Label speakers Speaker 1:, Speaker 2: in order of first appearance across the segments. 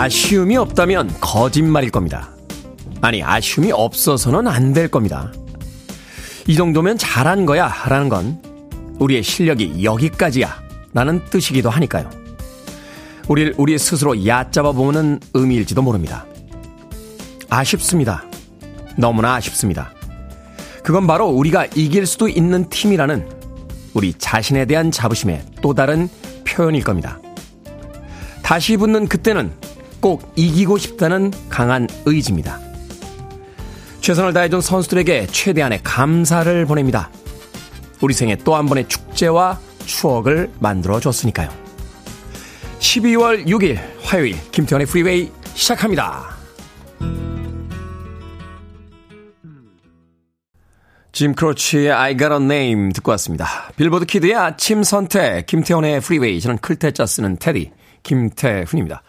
Speaker 1: 아쉬움이 없다면 거짓말일 겁니다. 아니, 아쉬움이 없어서는 안 될 겁니다. 이 정도면 잘한 거야 라는 건 우리의 실력이 여기까지야 라는 뜻이기도 하니까요. 우리를 우리 스스로 얕잡아 보는 의미일지도 모릅니다. 아쉽습니다. 너무나 아쉽습니다. 그건 바로 우리가 이길 수도 있는 팀이라는 우리 자신에 대한 자부심의 또 다른 표현일 겁니다. 다시 붙는 그때는 꼭 이기고 싶다는 강한 의지입니다. 최선을 다해준 선수들에게 최대한의 감사를 보냅니다. 우리 생에 또한 번의 축제와 추억을 만들어 줬으니까요. 12월 6일 화요일 김태현의 프리웨이 시작합니다. 짐 크로치의 I Got a Name 듣고 왔습니다. 빌보드 키드의 아침 선택 김태훈의 프리웨이 저는 클 태 자 쓰는 태디 김태훈입니다.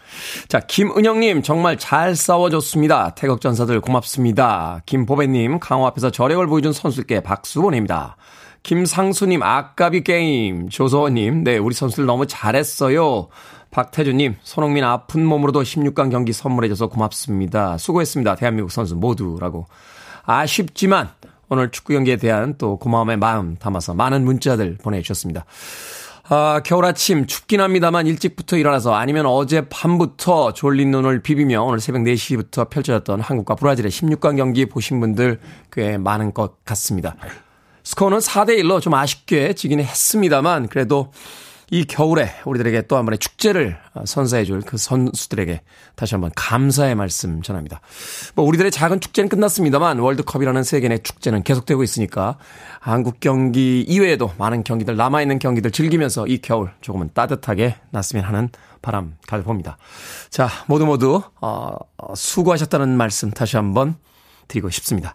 Speaker 1: 자, 김은영님, 정말 잘 싸워줬습니다. 태극전사들 고맙습니다. 김보배님, 강호 앞에서 저력을 보여준 선수들께 박수 보냅니다. 김상수님, 아까비 게임. 조서원님, 네, 우리 선수들 너무 잘했어요. 박태주님, 손흥민 아픈 몸으로도 16강 경기 선물해줘서 고맙습니다. 수고했습니다. 대한민국 선수 모두라고. 아쉽지만, 오늘 축구 경기에 대한 또 고마움의 마음 담아서 많은 문자들 보내주셨습니다. 아, 겨울 아침 춥긴 합니다만 일찍부터 일어나서 아니면 어제 밤부터 졸린 눈을 비비며 오늘 새벽 4시부터 펼쳐졌던 한국과 브라질의 16강 경기 보신 분들 꽤 많은 것 같습니다. 스코어는 4대 1로 좀 아쉽게 지긴 했습니다만 그래도 이 겨울에 우리들에게 또 한 번의 축제를 선사해줄 그 선수들에게 다시 한번 감사의 말씀 전합니다. 뭐 우리들의 작은 축제는 끝났습니다만 월드컵이라는 세계 내 축제는 계속되고 있으니까 한국 경기 이외에도 많은 경기들 남아있는 경기들 즐기면서 이 겨울 조금은 따뜻하게 났으면 하는 바람 가져봅니다. 자 모두 모두 어, 수고하셨다는 말씀 다시 한번 드리고 싶습니다.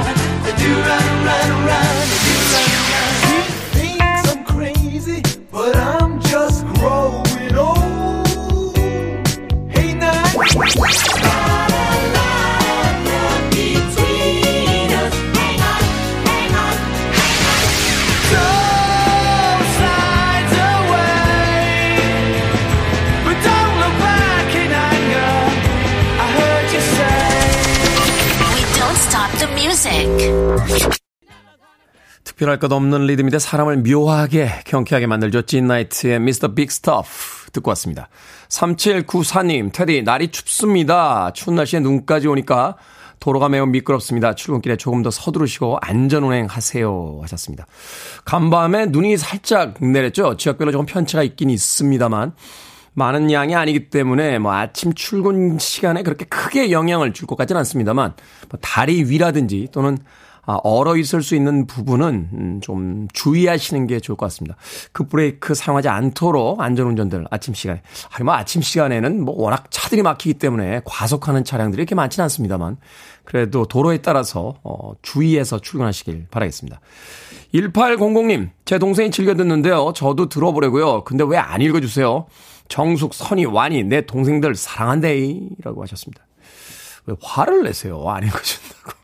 Speaker 1: 별할 것 없는 리듬인데 사람을 묘하게 경쾌하게 만들죠. 찐나이트의 미스터 빅 스토프 듣고 왔습니다. 3794님, 테디, 날이 춥습니다. 추운 날씨에 눈까지 오니까 도로가 매우 미끄럽습니다. 출근길에 조금 더 서두르시고 안전운행 하세요. 하셨습니다. 간밤에 눈이 살짝 내렸죠. 지역별로 조금 편차가 있긴 있습니다만 많은 양이 아니기 때문에 뭐 아침 출근 시간에 그렇게 크게 영향을 줄 것 같지는 않습니다만 뭐 다리 위라든지 또는 아, 얼어 있을 수 있는 부분은 음, 좀 주의하시는 게 좋을 것 같습니다. 그 브레이크 사용하지 않도록 안전운전들 아침 시간에. 하긴 뭐 아침 시간에는 뭐 워낙 차들이 막히기 때문에 과속하는 차량들이 이렇게 많지는 않습니다만 그래도 도로에 따라서 어, 주의해서 출근하시길 바라겠습니다. 1800님, 제 동생이 즐겨 듣는데요. 저도 들어보려고요. 근데 왜 안 읽어주세요? 정숙, 선희, 완희, 내 동생들 사랑한대. 라고 하셨습니다. 왜 화를 내세요? 안 읽어준다고.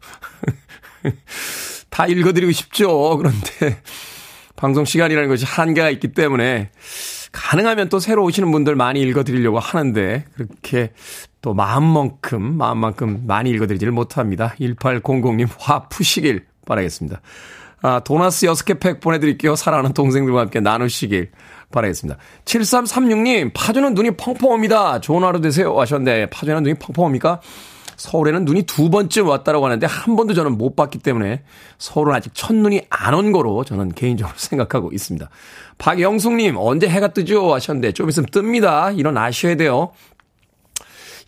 Speaker 1: 다 읽어드리고 싶죠. 그런데 방송 시간이라는 것이 한계가 있기 때문에 가능하면 또 새로 오시는 분들 많이 읽어드리려고 하는데 그렇게 또 마음만큼 마음만큼 많이 읽어드리지를 못합니다. 1800님 화 푸시길 바라겠습니다. 아, 도나스 6개 팩 보내드릴게요. 사랑하는 동생들과 함께 나누시길 바라겠습니다. 7336님, 파주는 눈이 펑펑 옵니다. 좋은 하루 되세요. 하셨는데, 파주는 눈이 펑펑 옵니까? 서울에는 눈이 두 번쯤 왔다라고 하는데 한 번도 저는 못 봤기 때문에 서울은 아직 첫눈이 안 온 거로 저는 개인적으로 생각하고 있습니다. 박영숙님 언제 해가 뜨죠 하셨는데 좀 있으면 뜹니다. 일어나셔야 돼요.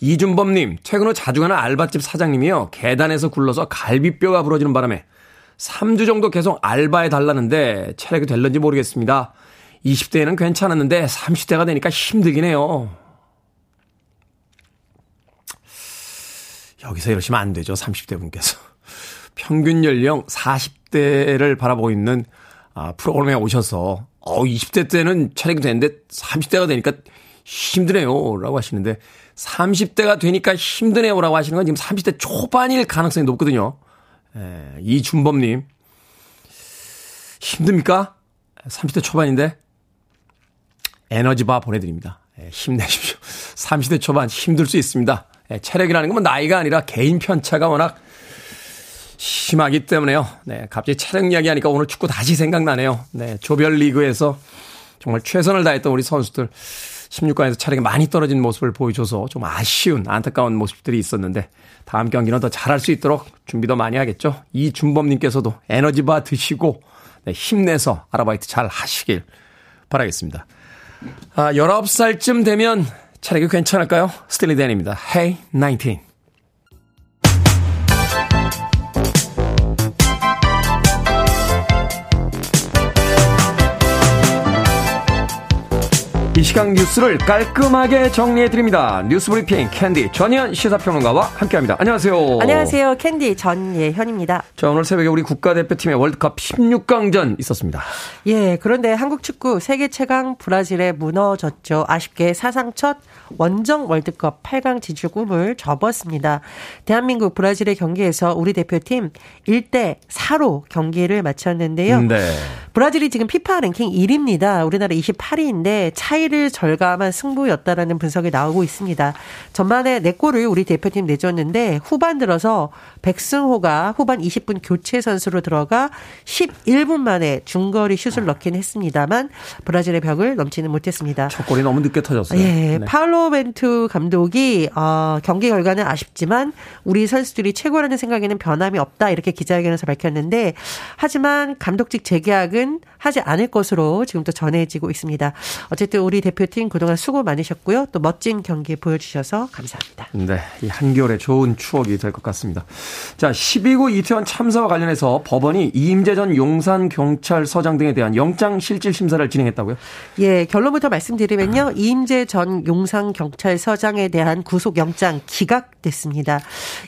Speaker 1: 이준범님 퇴근 후 자주 가는 알바집 사장님이요 계단에서 굴러서 갈비뼈가 부러지는 바람에 3주 정도 계속 알바해 달라는데 체력이 될런지 모르겠습니다. 20대에는 괜찮았는데 30대가 되니까 힘들긴 해요. 여기서 이러시면 안 되죠. 30대 분께서. 평균 연령 40대를 바라보고 있는 아, 프로그램에 오셔서, 어, 20대 때는 촬영이 되는데 30대가 되니까 힘드네요. 라고 하시는데, 30대가 되니까 힘드네요. 라고 하시는 건 지금 30대 초반일 가능성이 높거든요. 예, 이준범님. 힘듭니까? 30대 초반인데, 에너지바 보내드립니다. 예, 힘내십시오. 30대 초반 힘들 수 있습니다. 예, 체력이라는 건 뭐 나이가 아니라 개인 편차가 워낙 심하기 때문에요. 네, 갑자기 체력 이야기 하니까 오늘 축구 다시 생각나네요. 네, 조별리그에서 정말 최선을 다했던 우리 선수들 16강에서 체력이 많이 떨어진 모습을 보여줘서 좀 아쉬운 안타까운 모습들이 있었는데 다음 경기는 더 잘할 수 있도록 준비 도 많이 하겠죠. 이준범님께서도 에너지바 드시고 네, 힘내서 아르바이트 잘 하시길 바라겠습니다. 아, 19살쯤 되면 차력이 괜찮을까요? 스틸리 댄입니다. Hey 19. 이 시간 뉴스를 깔끔하게 정리해드립니다. 뉴스 브리핑 캔디 전예현 시사평론가와 함께합니다. 안녕하세요.
Speaker 2: 안녕하세요. 캔디 전예현입니다.
Speaker 1: 자, 오늘 새벽에 우리 국가대표팀의 월드컵 16강전 있었습니다.
Speaker 2: 예, 그런데 한국 축구 세계 최강 브라질에 무너졌죠. 아쉽게 사상 첫 원정 월드컵 8강 진출 꿈을 접었습니다. 대한민국 브라질의 경기에서 우리 대표팀 1대 4로 경기를 마쳤는데요. 네. 브라질이 지금 피파 랭킹 1위입니다. 우리나라 28위인데 차이를 절감한 승부였다라는 분석이 나오고 있습니다. 전반에 4골을 우리 대표팀 내줬는데 후반 들어서 백승호가 후반 20분 교체 선수로 들어가 11분 만에 중거리 슛을 넣긴 했습니다만 브라질의 벽을 넘지는 못했습니다.
Speaker 1: 첫 골이 너무 늦게 터졌어요.
Speaker 2: 예, 네. 파울로 벤투 감독이 어, 경기 결과는 아쉽지만 우리 선수들이 최고라는 생각에는 변함이 없다 이렇게 기자회견에서 밝혔는데 하지만 감독직 재계약은 계약은 하지 않을 것으로 지금도 전해지고 있습니다. 어쨌든 우리 대표팀 그동안 수고 많으셨고요. 또 멋진 경기 보여주셔서 감사합니다.
Speaker 1: 네. 이 한겨울에 좋은 추억이 될 것 같습니다. 자, 12구 이태원 참사와 관련해서 법원이 이임재 전 용산경찰서장 등에 대한 영장 실질 심사를 진행했다고요?
Speaker 2: 예, 결론부터 말씀드리면요. 이임재 전 용산경찰서장에 대한 구속영장 기각 됐습니다.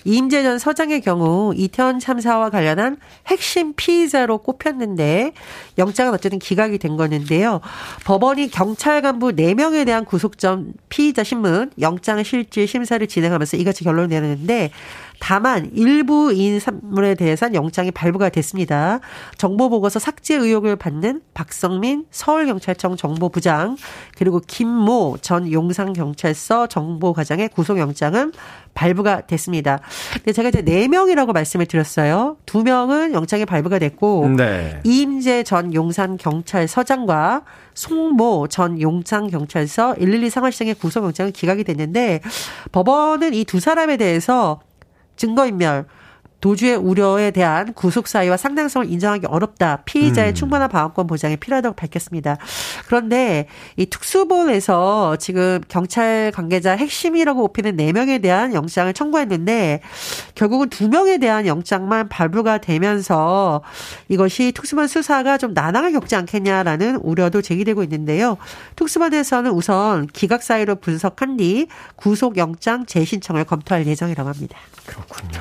Speaker 2: 이임재 전 서장의 경우 이태원 참사와 관련한 핵심 피의자로 꼽혔는데 영장은 어쨌든 기각이 된 거는데요. 법원이 경찰 간부 4명에 대한 구속전 피의자 신문 영장 실질 심사를 진행하면서 이같이 결론을 내렸는데 다만 일부 인사물에 대해서는 영장이 발부가 됐습니다. 정보보고서 삭제 의혹을 받는 박성민 서울경찰청 정보부장 그리고 김모 전 용산경찰서 정보과장의 구속영장은 발부가 됐습니다. 근데 제가 이제 4명이라고 말씀을 드렸어요. 2명은 영장이 발부가 됐고 네. 이임재 전 용산 경찰서장과 송모 전 용산 경찰서 112 상황시장의 구속영장은 기각이 됐는데 법원은 이 두 사람에 대해서 증거인멸, 도주의 우려에 대한 구속 사유와 상당성을 인정하기 어렵다. 피의자의 음. 충분한 방어권 보장이 필요하다고 밝혔습니다. 그런데 이 특수본에서 지금 경찰 관계자 핵심이라고 꼽히는 4명에 대한 영장을 청구했는데 결국은 2명에 대한 영장만 발부가 되면서 이것이 특수본 수사가 좀 난항을 겪지 않겠냐라는 우려도 제기되고 있는데요. 특수본에서는 우선 기각 사유를 분석한 뒤 구속 영장 재신청을 검토할 예정이라고 합니다.
Speaker 1: 그렇군요.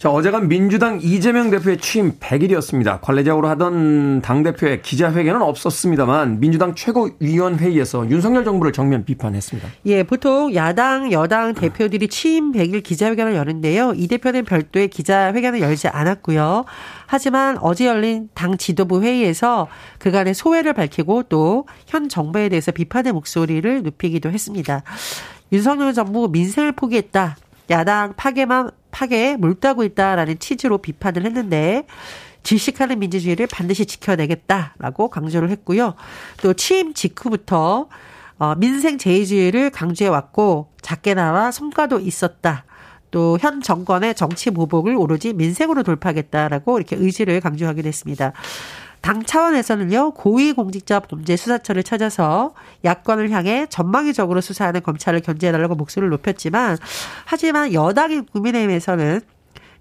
Speaker 1: 자, 어제가 민주당 이재명 대표의 취임 100일이었습니다. 관례적으로 하던 당대표의 기자회견은 없었습니다만 민주당 최고위원회의에서 윤석열 정부를 정면 비판했습니다.
Speaker 2: 예, 보통 야당, 여당 대표들이 취임 100일 기자회견을 여는데요. 이 대표는 별도의 기자회견을 열지 않았고요. 하지만 어제 열린 당 지도부 회의에서 그간의 소회를 밝히고 또 현 정부에 대해서 비판의 목소리를 높이기도 했습니다. 윤석열 정부 민생을 포기했다. 야당 파괴만 파괴에 물다고 있다라는 취지로 비판을 했는데 질식하는 민주주의를 반드시 지켜내겠다라고 강조를 했고요. 또 취임 직후부터 어, 민생 제의주의를 강조해 왔고 작게나마 성과도 있었다. 또 현 정권의 정치 보복을 오로지 민생으로 돌파하겠다라고 이렇게 의지를 강조하기도 했습니다. 당 차원에서는요, 고위공직자 범죄 수사처를 찾아서 야권을 향해 전망위적으로 수사하는 검찰을 견제해달라고 목소리를 높였지만, 하지만 여당인 국민의힘에서는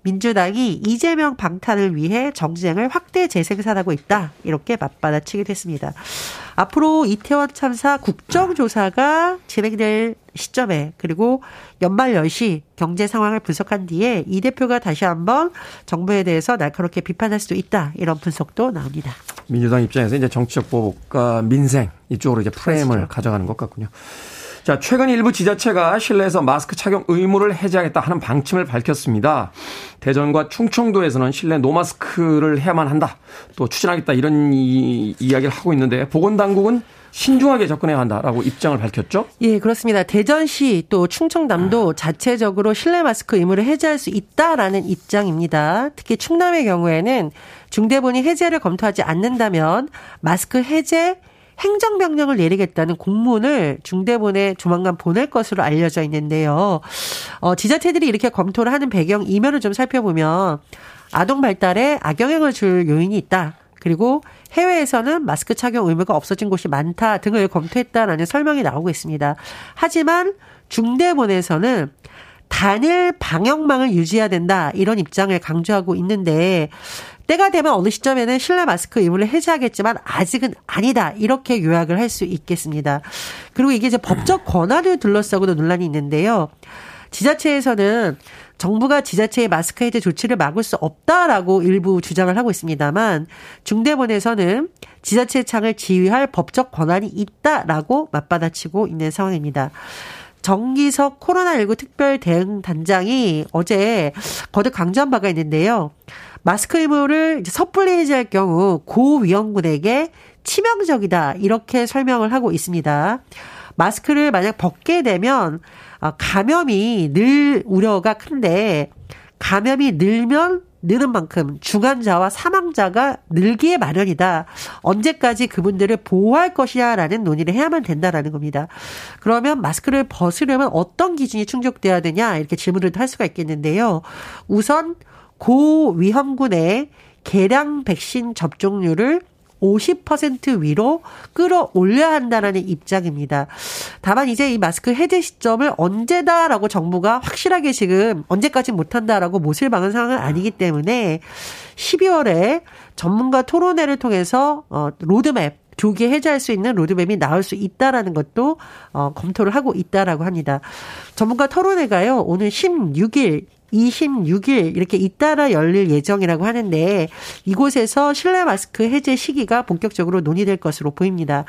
Speaker 2: 민주당이 이재명 방탄을 위해 정쟁을 확대 재생산하고 있다. 이렇게 맞받아치기도 했습니다. 앞으로 이태원 참사 국정조사가 진행될 시점에 그리고 연말 연시 경제 상황을 분석한 뒤에 이 대표가 다시 한번 정부에 대해서 날카롭게 비판할 수도 있다. 이런 분석도 나옵니다.
Speaker 1: 민주당 입장에서 이제 정치적 보복과 민생 이쪽으로 이제 프레임을 그렇죠. 가져가는 것 같군요. 자, 최근 일부 지자체가 실내에서 마스크 착용 의무를 해제하겠다 하는 방침을 밝혔습니다. 대전과 충청도에서는 실내 노마스크를 해야만 한다. 또 추진하겠다 이런 이, 이야기를 하고 있는데 보건당국은 신중하게 접근해야 한다라고 입장을 밝혔죠?
Speaker 2: 예, 그렇습니다. 대전시 또 충청남도 자체적으로 실내 마스크 의무를 해제할 수 있다라는 입장입니다. 특히 충남의 경우에는 중대본이 해제를 검토하지 않는다면 마스크 해제 행정명령을 내리겠다는 공문을 중대본에 조만간 보낼 것으로 알려져 있는데요. 어, 지자체들이 이렇게 검토를 하는 배경 이면을 좀 살펴보면 아동 발달에 악영향을 줄 요인이 있다. 그리고 해외에서는 마스크 착용 의무가 없어진 곳이 많다 등을 검토했다라는 설명이 나오고 있습니다. 하지만 중대본에서는 단일 방역망을 유지해야 된다 이런 입장을 강조하고 있는데 때가 되면 어느 시점에는 실내 마스크 의무를 해제하겠지만 아직은 아니다. 이렇게 요약을 할 수 있겠습니다. 그리고 이게 이제 법적 권한을 둘러싸고도 논란이 있는데요. 지자체에서는 정부가 지자체의 마스크 해제 조치를 막을 수 없다라고 일부 주장을 하고 있습니다만 중대본에서는 지자체 창을 지휘할 법적 권한이 있다라고 맞받아치고 있는 상황입니다. 정기석 코로나19 특별 대응 단장이 어제 거듭 강조한 바가 있는데요. 마스크 의무를 섣불리 해제할 경우 고위험군에게 치명적이다 이렇게 설명을 하고 있습니다. 마스크를 만약 벗게 되면 어, 감염이 늘 우려가 큰데 감염이 늘면 느는 만큼 중환자와 사망자가 늘기에 마련이다. 언제까지 그분들을 보호할 것이냐라는 논의를 해야만 된다라는 겁니다. 그러면 마스크를 벗으려면 어떤 기준이 충족돼야 되냐 이렇게 질문을 할 수가 있겠는데요. 우선 고위험군의 개량 백신 접종률을 50% 위로 끌어올려야 한다라는 입장입니다. 다만 이제 이 마스크 해제 시점을 언제다라고 정부가 확실하게 지금 언제까지 못한다라고 못을 박은 상황은 아니기 때문에 12월에 전문가 토론회를 통해서 어 로드맵 조기 해제할 수 있는 로드맵이 나올 수 있다라는 것도 어 검토를 하고 있다라고 합니다. 전문가 토론회가요. 오늘 16일 26일 이렇게 잇따라 열릴 예정이라고 하는데 이곳에서 실내 마스크 해제 시기가 본격적으로 논의될 것으로 보입니다.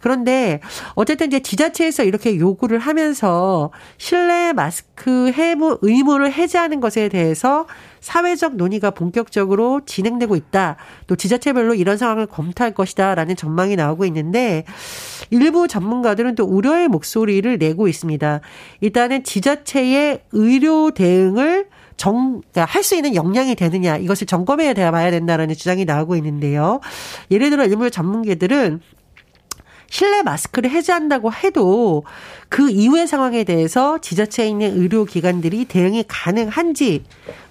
Speaker 2: 그런데 어쨌든 이제 지자체에서 이렇게 요구를 하면서 실내 마스크 해무 의무를 해제하는 것에 대해서 사회적 논의가 본격적으로 진행되고 있다. 또 지자체별로 이런 상황을 검토할 것이다라는 전망이 나오고 있는데 일부 전문가들은 또 우려의 목소리를 내고 있습니다. 일단은 지자체의 의료 대응을 정, 그러니까 할 수 있는 역량이 되느냐, 이것을 점검해야 봐야 된다라는 주장이 나오고 있는데요. 예를 들어 일부 전문가들은 실내 마스크를 해제한다고 해도 그 이후의 상황에 대해서 지자체에 있는 의료기관들이 대응이 가능한지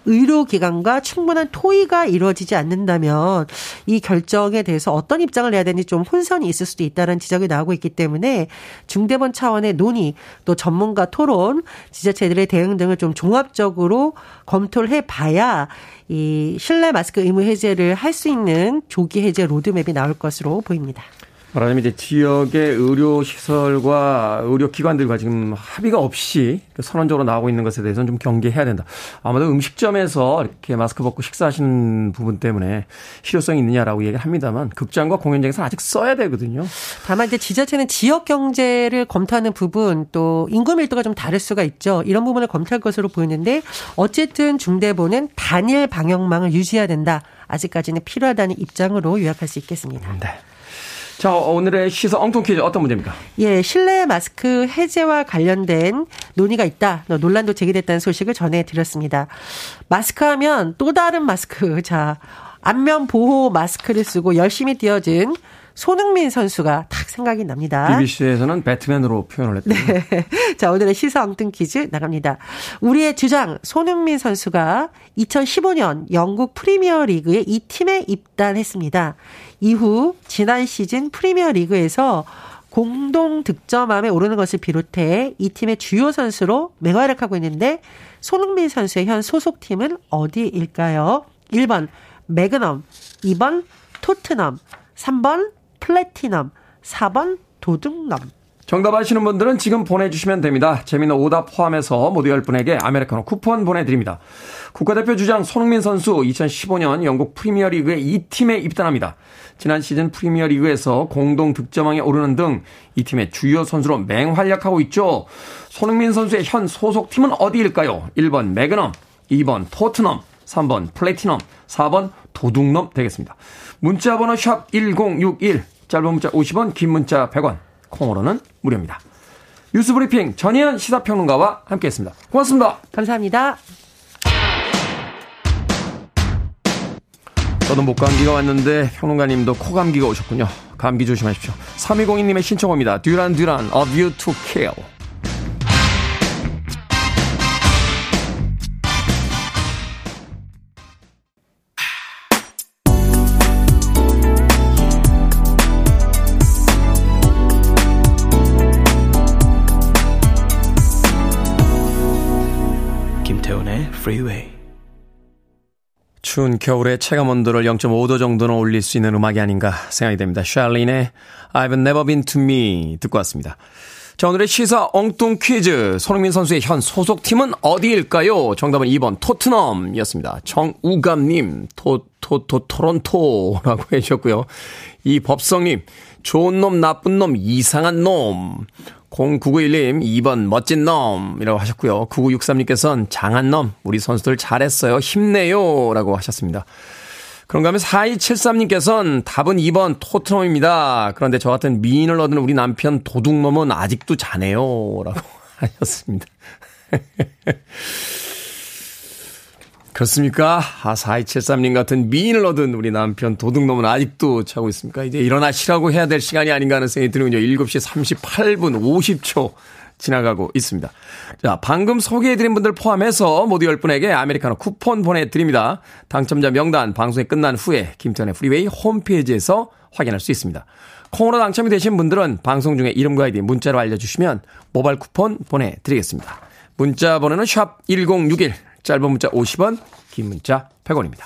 Speaker 2: 의료기관과 충분한 토의가 이루어지지 않는다면 이 결정에 대해서 어떤 입장을 내야 되는지 좀 혼선이 있을 수도 있다는 지적이 나오고 있기 때문에 중대본 차원의 논의 또 전문가 토론 지자체들의 대응 등을 좀 종합적으로 검토를 해봐야 이 실내 마스크 의무 해제를 할 수 있는 조기 해제 로드맵이 나올 것으로 보입니다.
Speaker 1: 말하자면 이제 지역의 의료 시설과 의료 기관들과 지금 합의가 없이 선언적으로 나오고 있는 것에 대해서는 좀 경계해야 된다. 아마도 음식점에서 이렇게 마스크 벗고 식사하시는 부분 때문에 실효성이 있느냐라고 얘기를 합니다만 극장과 공연장에서 아직 써야 되거든요.
Speaker 2: 다만 이제 지자체는 지역 경제를 검토하는 부분 또 인구 밀도가 좀 다를 수가 있죠. 이런 부분을 검토할 것으로 보이는데 어쨌든 중대본은 단일 방역망을 유지해야 된다. 아직까지는 필요하다는 입장으로 요약할 수 있겠습니다. 네.
Speaker 1: 자, 오늘의 시사 엉뚱 퀴즈 어떤 문제입니까?
Speaker 2: 예, 실내 마스크 해제와 관련된 논의가 있다. 논란도 제기됐다는 소식을 전해드렸습니다. 마스크 하면 또 다른 마스크. 자, 안면 보호 마스크를 쓰고 열심히 뛰어진 손흥민 선수가 딱 생각이 납니다.
Speaker 1: BBC에서는 배트맨으로 표현을 했다. 네.
Speaker 2: 자, 오늘의 시사 엉뚱 퀴즈 나갑니다. 우리의 주장 손흥민 선수가 2015년 영국 프리미어 리그에 이 팀에 입단했습니다. 이후 지난 시즌 프리미어 리그에서 공동 득점함에 오르는 것을 비롯해 이 팀의 주요 선수로 맹활약하고 있는데 손흥민 선수의 현 소속팀은 어디일까요? 1번 매그넘, 2번 토트넘, 3번 플래티넘, 4번 도둑넘.
Speaker 1: 정답 아시는 분들은 지금 보내주시면 됩니다. 재미는 오답 포함해서 모두 10분에게 아메리카노 쿠폰 보내드립니다. 국가대표 주장 손흥민 선수 2015년 영국 프리미어리그의 이 팀에 입단합니다. 지난 시즌 프리미어리그에서 공동 득점왕에 오르는 등 이 팀의 주요 선수로 맹활약하고 있죠. 손흥민 선수의 현 소속팀은 어디일까요? 1번 매그넘, 2번 토트넘, 3번 플래티넘, 4번 도둑넘 되겠습니다. 문자 번호 샵 1061, 짧은 문자 50원, 긴 문자 100원, 콩으로는 무료입니다. 뉴스브리핑 전희연 시사평론가와 함께했습니다. 고맙습니다.
Speaker 2: 감사합니다.
Speaker 1: 저도 목감기가 왔는데 평론가님도 코감기가 오셨군요. 감기 조심하십시오. 3202님의 신청입니다. 듀란 듀란 A View to Kill.
Speaker 3: Freeway.
Speaker 1: 추운 겨울에 체감 온도를 0.5도 정도는 올릴 수 있는 음악이 아닌가 생각이 됩니다. 샬린의 I've never been to me 듣고 왔습니다. 자, 오늘의 시사 엉뚱 퀴즈. 손흥민 선수의 현 소속팀은 어디일까요? 정답은 2번 토트넘이었습니다. 정우감님, 토, 토, 토, 토론토라고 해주셨고요. 이 법성님, 좋은 놈, 나쁜 놈, 이상한 놈. 0991님, 2번 멋진 놈이라고 하셨고요. 9963님께서는 장한 놈, 우리 선수들 잘했어요. 힘내요. 라고 하셨습니다. 그런가 하면 4273님께서는 답은 2번 토트넘입니다. 그런데 저 같은 미인을 얻은 우리 남편 도둑놈은 아직도 자네요. 라고 하셨습니다. 그렇습니까? 아, 4273님 같은 미인을 얻은 우리 남편 도둑놈은 아직도 자고 있습니까? 이제 일어나시라고 해야 될 시간이 아닌가 하는 생각이 드는군요. 7시 38분 50초 지나가고 있습니다. 자, 방금 소개해드린 분들 포함해서 모두 10분에게 아메리카노 쿠폰 보내드립니다. 당첨자 명단 방송이 끝난 후에 김태훈의 프리웨이 홈페이지에서 확인할 수 있습니다. 콩으로 당첨이 되신 분들은 방송 중에 이름과 아이디 문자로 알려주시면 모바일 쿠폰 보내드리겠습니다. 문자 번호는 샵 1061, 짧은 문자 50원, 긴 문자 100원입니다.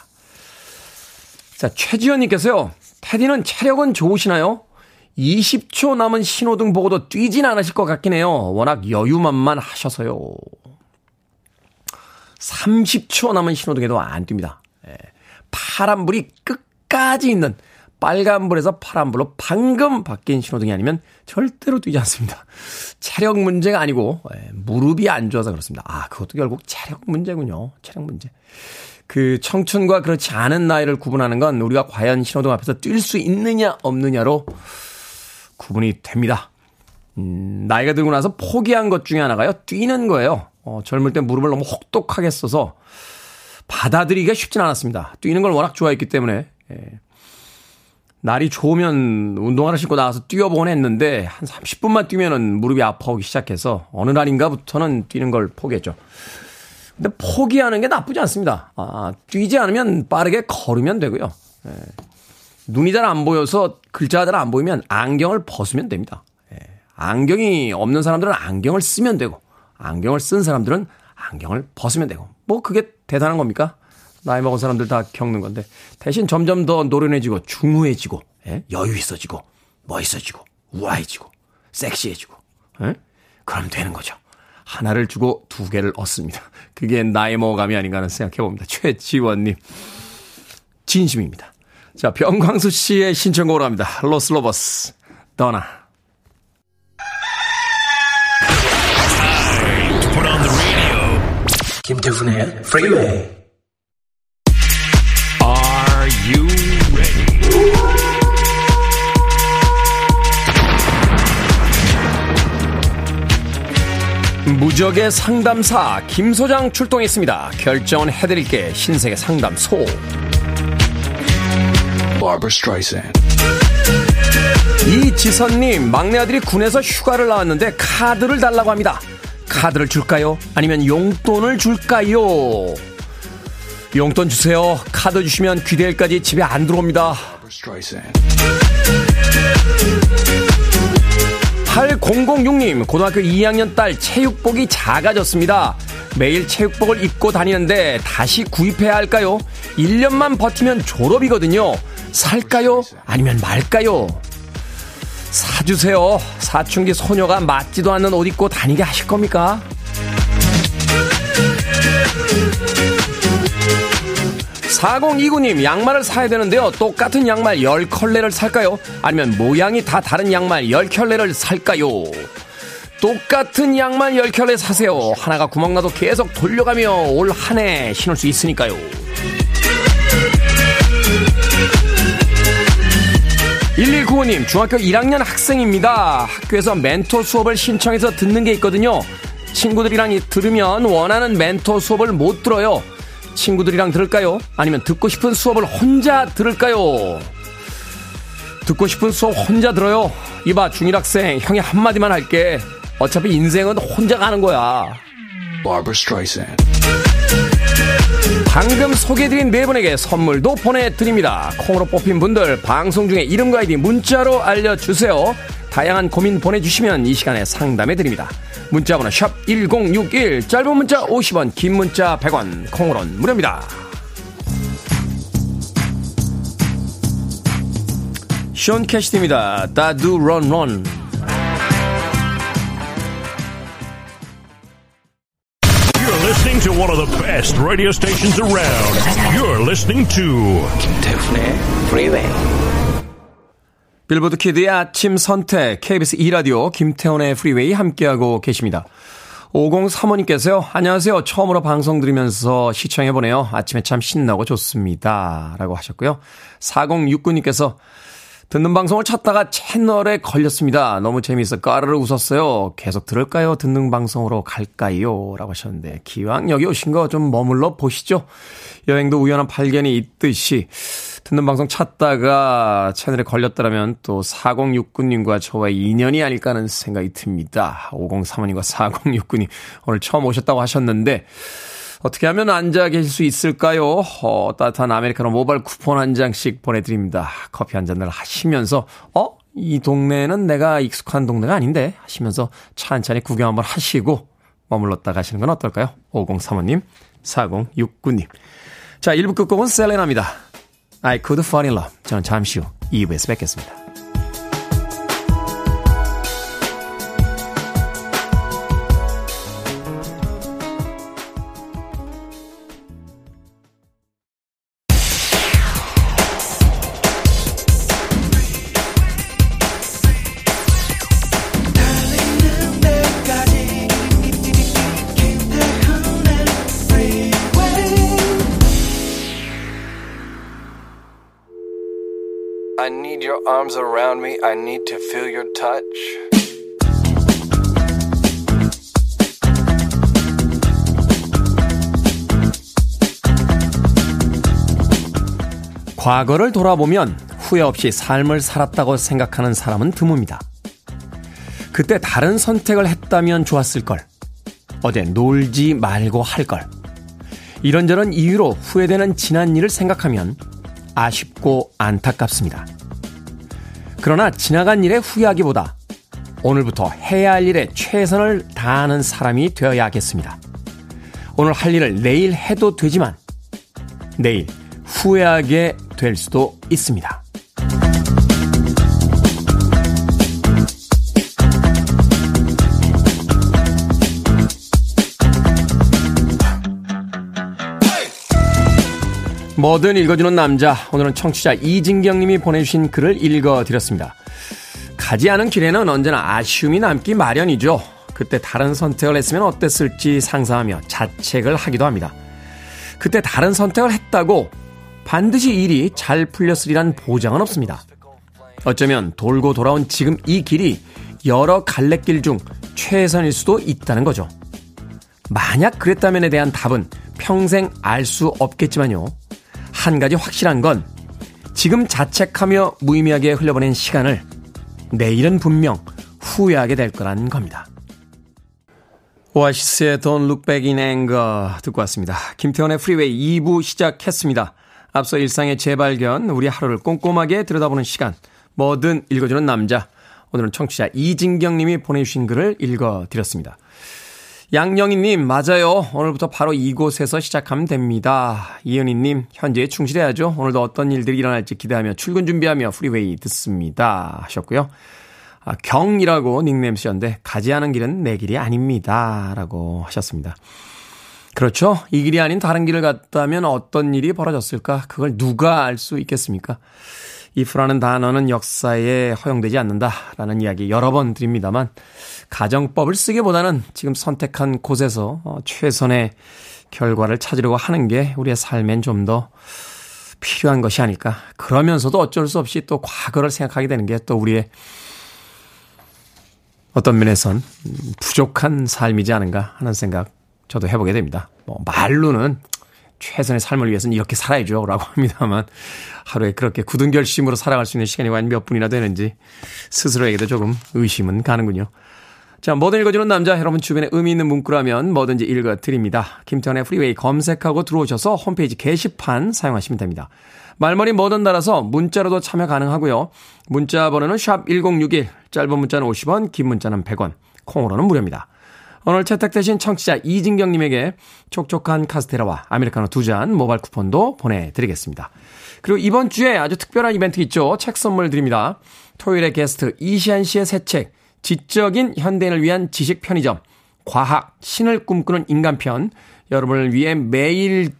Speaker 1: 자, 최지현님께서요. 테디는 체력은 좋으시나요? 20초 남은 신호등 보고도 뛰진 않으실 것 같긴 해요. 워낙 여유만만 하셔서요. 30초 남은 신호등에도 안 뜁니다. 예. 파란불이 끝까지 있는 빨간불에서 파란불로 방금 바뀐 신호등이 아니면 절대로 뛰지 않습니다. 체력 문제가 아니고 예, 무릎이 안 좋아서 그렇습니다. 아, 그것도 결국 체력 문제군요. 체력 문제. 그 청춘과 그렇지 않은 나이를 구분하는 건 우리가 과연 신호등 앞에서 뛸 수 있느냐 없느냐로 구분이 됩니다. 음, 나이가 들고 나서 포기한 것 중에 하나가요. 뛰는 거예요. 어, 젊을 때 무릎을 너무 혹독하게 써서 받아들이기가 쉽진 않았습니다. 뛰는 걸 워낙 좋아했기 때문에. 예. 날이 좋으면 운동화를 신고 나가서 뛰어보곤 했는데 한 30분만 뛰면은 무릎이 아파오기 시작해서 어느 날인가부터는 뛰는 걸 포기했죠. 근데 포기하는 게 나쁘지 않습니다. 아, 뛰지 않으면 빠르게 걸으면 되고요. 예. 눈이 잘 안 보여서 글자가 잘 안 보이면 안경을 벗으면 됩니다. 예. 안경이 없는 사람들은 안경을 쓰면 되고 안경을 쓴 사람들은 안경을 벗으면 되고 뭐 그게 대단한 겁니까? 나이 먹은 사람들 다 겪는 건데 대신 점점 더 노련해지고 중후해지고 예? 여유 있어지고 멋있어지고 우아해지고 섹시해지고 예? 그럼 되는 거죠. 하나를 주고 두 개를 얻습니다. 그게 나이 먹어감이 아닌가 하는 생각해 봅니다. 최지원님 진심입니다. 자 병광수 씨의 신청곡으로 합니다. 로스 로버스 떠나
Speaker 3: 김태훈의 Freeway.
Speaker 4: Are
Speaker 1: 무적의 상담사 김 소장 출동했습니다. 결정은 해드릴게 신세계 상담소. 이지선님 막내 아들이 군에서 휴가를 나왔는데 카드를 달라고 합니다. 카드를 줄까요? 아니면 용돈을 줄까요? 용돈 주세요. 카드 주시면 귀대일까지 집에 안 들어옵니다.
Speaker 4: Barbara Streisand.
Speaker 1: 8006님, 고등학교 2학년 딸 체육복이 작아졌습니다. 매일 체육복을 입고 다니는데 다시 구입해야 할까요? 1년만 버티면 졸업이거든요. 살까요? 아니면 말까요? 사주세요. 사춘기 소녀가 맞지도 않는 옷 입고 다니게 하실 겁니까? 4029님, 양말을 사야 되는데요. 똑같은 양말 10컬레를 살까요? 아니면 모양이 다 다른 양말 10켤레를 살까요? 똑같은 양말 10켤레 사세요. 하나가 구멍나도 계속 돌려가며 올 한 해 신을 수 있으니까요. 1195님, 중학교 1학년 학생입니다. 학교에서 멘토 수업을 신청해서 듣는 게 있거든요. 친구들이랑 들으면 원하는 멘토 수업을 못 들어요. 친구들이랑 들을까요? 아니면 듣고 싶은 수업을 혼자 들을까요? 듣고 싶은 수업 혼자 들어요. 이봐, 중일학생, 형이 한마디만 할게. 어차피 인생은 혼자 가는 거야. 방금 소개해드린 네 분에게 선물도 보내드립니다. 콩으로 뽑힌 분들 방송 중에 이름과 아이디 문자로 알려주세요. 다양한 고민 보내주시면 이 시간에 상담해드립니다. 문자번호 샵 1061, 짧은 문자 50원, 긴 문자 100원, 콩으로는 무료입니다. 션 캐시디입니다. Da Doo Ron Ron.
Speaker 5: You're listening to one of the best radio stations around. You're listening to
Speaker 3: 김태훈의 Freeway.
Speaker 1: 빌보드 키드의 아침 선택 KBS 2라디오 김태훈의 프리웨이 함께하고 계십니다. 5035님께서요. 안녕하세요. 처음으로 방송 들으면서 신청해보네요. 아침에 참 신나고 좋습니다. 라고 하셨고요. 4069님께서 듣는 방송을 찾다가 채널에 걸렸습니다. 너무 재미있어 까르르 웃었어요. 계속 들을까요? 듣는 방송으로 갈까요? 라고 하셨는데 기왕 여기 오신 거 좀 머물러 보시죠. 여행도 우연한 발견이 있듯이 듣는 방송 찾다가 채널에 걸렸더라면 또 4069님과 저와의 인연이 아닐까 하는 생각이 듭니다. 5035님과 4069님 오늘 처음 오셨다고 하셨는데 어떻게 하면 앉아 계실 수 있을까요? 어, 따뜻한 아메리카노 모바일 쿠폰 한 장씩 보내드립니다. 커피 한 잔을 하시면서, 어? 이 동네는 내가 익숙한 동네가 아닌데? 하시면서 찬찬히 구경 한번 하시고 머물렀다 가시는 건 어떨까요? 5035님, 4069님. 자, 1부 끝곡은 셀레나입니다. I could fall in love. 저는 잠시 후 2부에서 뵙겠습니다.
Speaker 6: I need your arms around me. I need to feel your touch.
Speaker 1: 과거를 돌아보면 후회 없이 삶을 살았다고 생각하는 사람은 드뭅니다. 그때 다른 선택을 했다면 좋았을 걸. 어제 놀지 말고 할 걸. 이런저런 이유로 후회되는 지난 일을 생각하면 아쉽고 안타깝습니다. 그러나 지나간 일에 후회하기보다 오늘부터 해야 할 일에 최선을 다하는 사람이 되어야겠습니다. 오늘 할 일을 내일 해도 되지만 내일 후회하게 될 수도 있습니다. 뭐든 읽어주는 남자. 오늘은 청취자 이진경님이 보내주신 글을 읽어드렸습니다. 가지 않은 길에는 언제나 아쉬움이 남기 마련이죠. 그때 다른 선택을 했으면 어땠을지 상상하며 자책을 하기도 합니다. 그때 다른 선택을 했다고 반드시 일이 잘 풀렸으리란 보장은 없습니다. 어쩌면 돌고 돌아온 지금 이 길이 여러 갈래길 중 최선일 수도 있다는 거죠. 만약 그랬다면에 대한 답은 평생 알 수 없겠지만요. 한 가지 확실한 건 지금 자책하며 무의미하게 흘려보낸 시간을 내일은 분명 후회하게 될 거란 겁니다. 오아시스의 Don't Look Back in Anger 듣고 왔습니다. 김태훈의 프리웨이 2부 시작했습니다. 앞서 일상의 재발견, 우리 하루를 꼼꼼하게 들여다보는 시간, 뭐든 읽어주는 남자. 오늘은 청취자 이진경 님이 보내주신 글을 읽어드렸습니다. 양영희님, 맞아요. 오늘부터 바로 이곳에서 시작하면 됩니다. 이은희님, 현재에 충실해야죠. 오늘도 어떤 일들이 일어날지 기대하며 출근 준비하며 프리웨이 듣습니다. 하셨고요. 아, 경이라고 닉네임 쓰셨는데, 가지 않은 길은 내 길이 아닙니다. 라고 하셨습니다. 그렇죠. 이 길이 아닌 다른 길을 갔다면 어떤 일이 벌어졌을까? 그걸 누가 알 수 있겠습니까? If라는 단어는 역사에 허용되지 않는다라는 이야기 여러 번 드립니다만 가정법을 쓰기보다는 지금 선택한 곳에서 어, 최선의 결과를 찾으려고 하는 게 우리의 삶엔 좀 더 필요한 것이 아닐까. 그러면서도 어쩔 수 없이 또 과거를 생각하게 되는 게 또 우리의 어떤 면에선 부족한 삶이지 않은가 하는 생각 저도 해보게 됩니다. 뭐 말로는 최선의 삶을 위해서는 이렇게 살아야죠. 라고 합니다만 하루에 그렇게 굳은 결심으로 살아갈 수 있는 시간이 과연 몇 분이나 되는지 스스로에게도 조금 의심은 가는군요. 자, 뭐든 읽어주는 남자, 여러분 주변에 의미 있는 문구라면 뭐든지 읽어드립니다. 김태훈의 프리웨이 검색하고 들어오셔서 홈페이지 게시판 사용하시면 됩니다. 말머리 뭐든 달아서 문자로도 참여 가능하고요. 문자 번호는 샵 1061, 짧은 문자는 50원, 긴 문자는 100원, 콩으로는 무료입니다. 오늘 채택되신 청취자 이진경님에게 촉촉한 카스테라와 아메리카노 두 잔 모바일 쿠폰도 보내드리겠습니다. 그리고 이번 주에 아주 특별한 이벤트 있죠. 책 선물 드립니다. 토요일에 게스트 이시안 씨의 새 책, 지적인 현대인을 위한 지식 편의점, 과학, 신을 꿈꾸는 인간편, 여러분을 위해 매일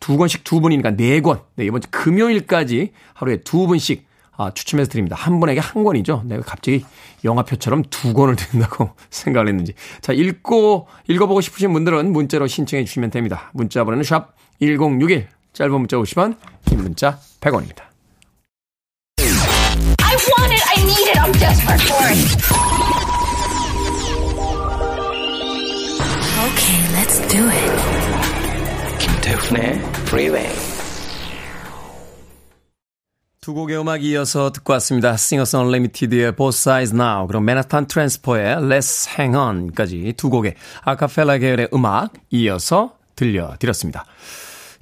Speaker 1: 두 권씩 두 분이니까 네 권. 네, 이번 주 금요일까지 하루에 두 분씩 아, 추첨해서 드립니다. 한 분에게 한 권이죠. 내가 갑자기 영화표처럼 두 권을 드린다고 생각을 했는지. 자, 읽고, 읽어보고 싶으신 분들은 문자로 신청해 주시면 됩니다. 문자 번호는 샵 1061, 짧은 문자 50원, 긴 문자 100원입니다.
Speaker 7: I want it. I need it. I'm desperate for it.
Speaker 3: Okay, let's do it.
Speaker 4: 김태훈의 Freeway.
Speaker 1: 두 곡의 음악 이어서 듣고 왔습니다. Singers Unlimited의 Both Sides Now, 그리고 맨하탄 트랜스포의 Let's Hang On까지 두 곡의 아카펠라 계열의 음악 이어서 들려드렸습니다.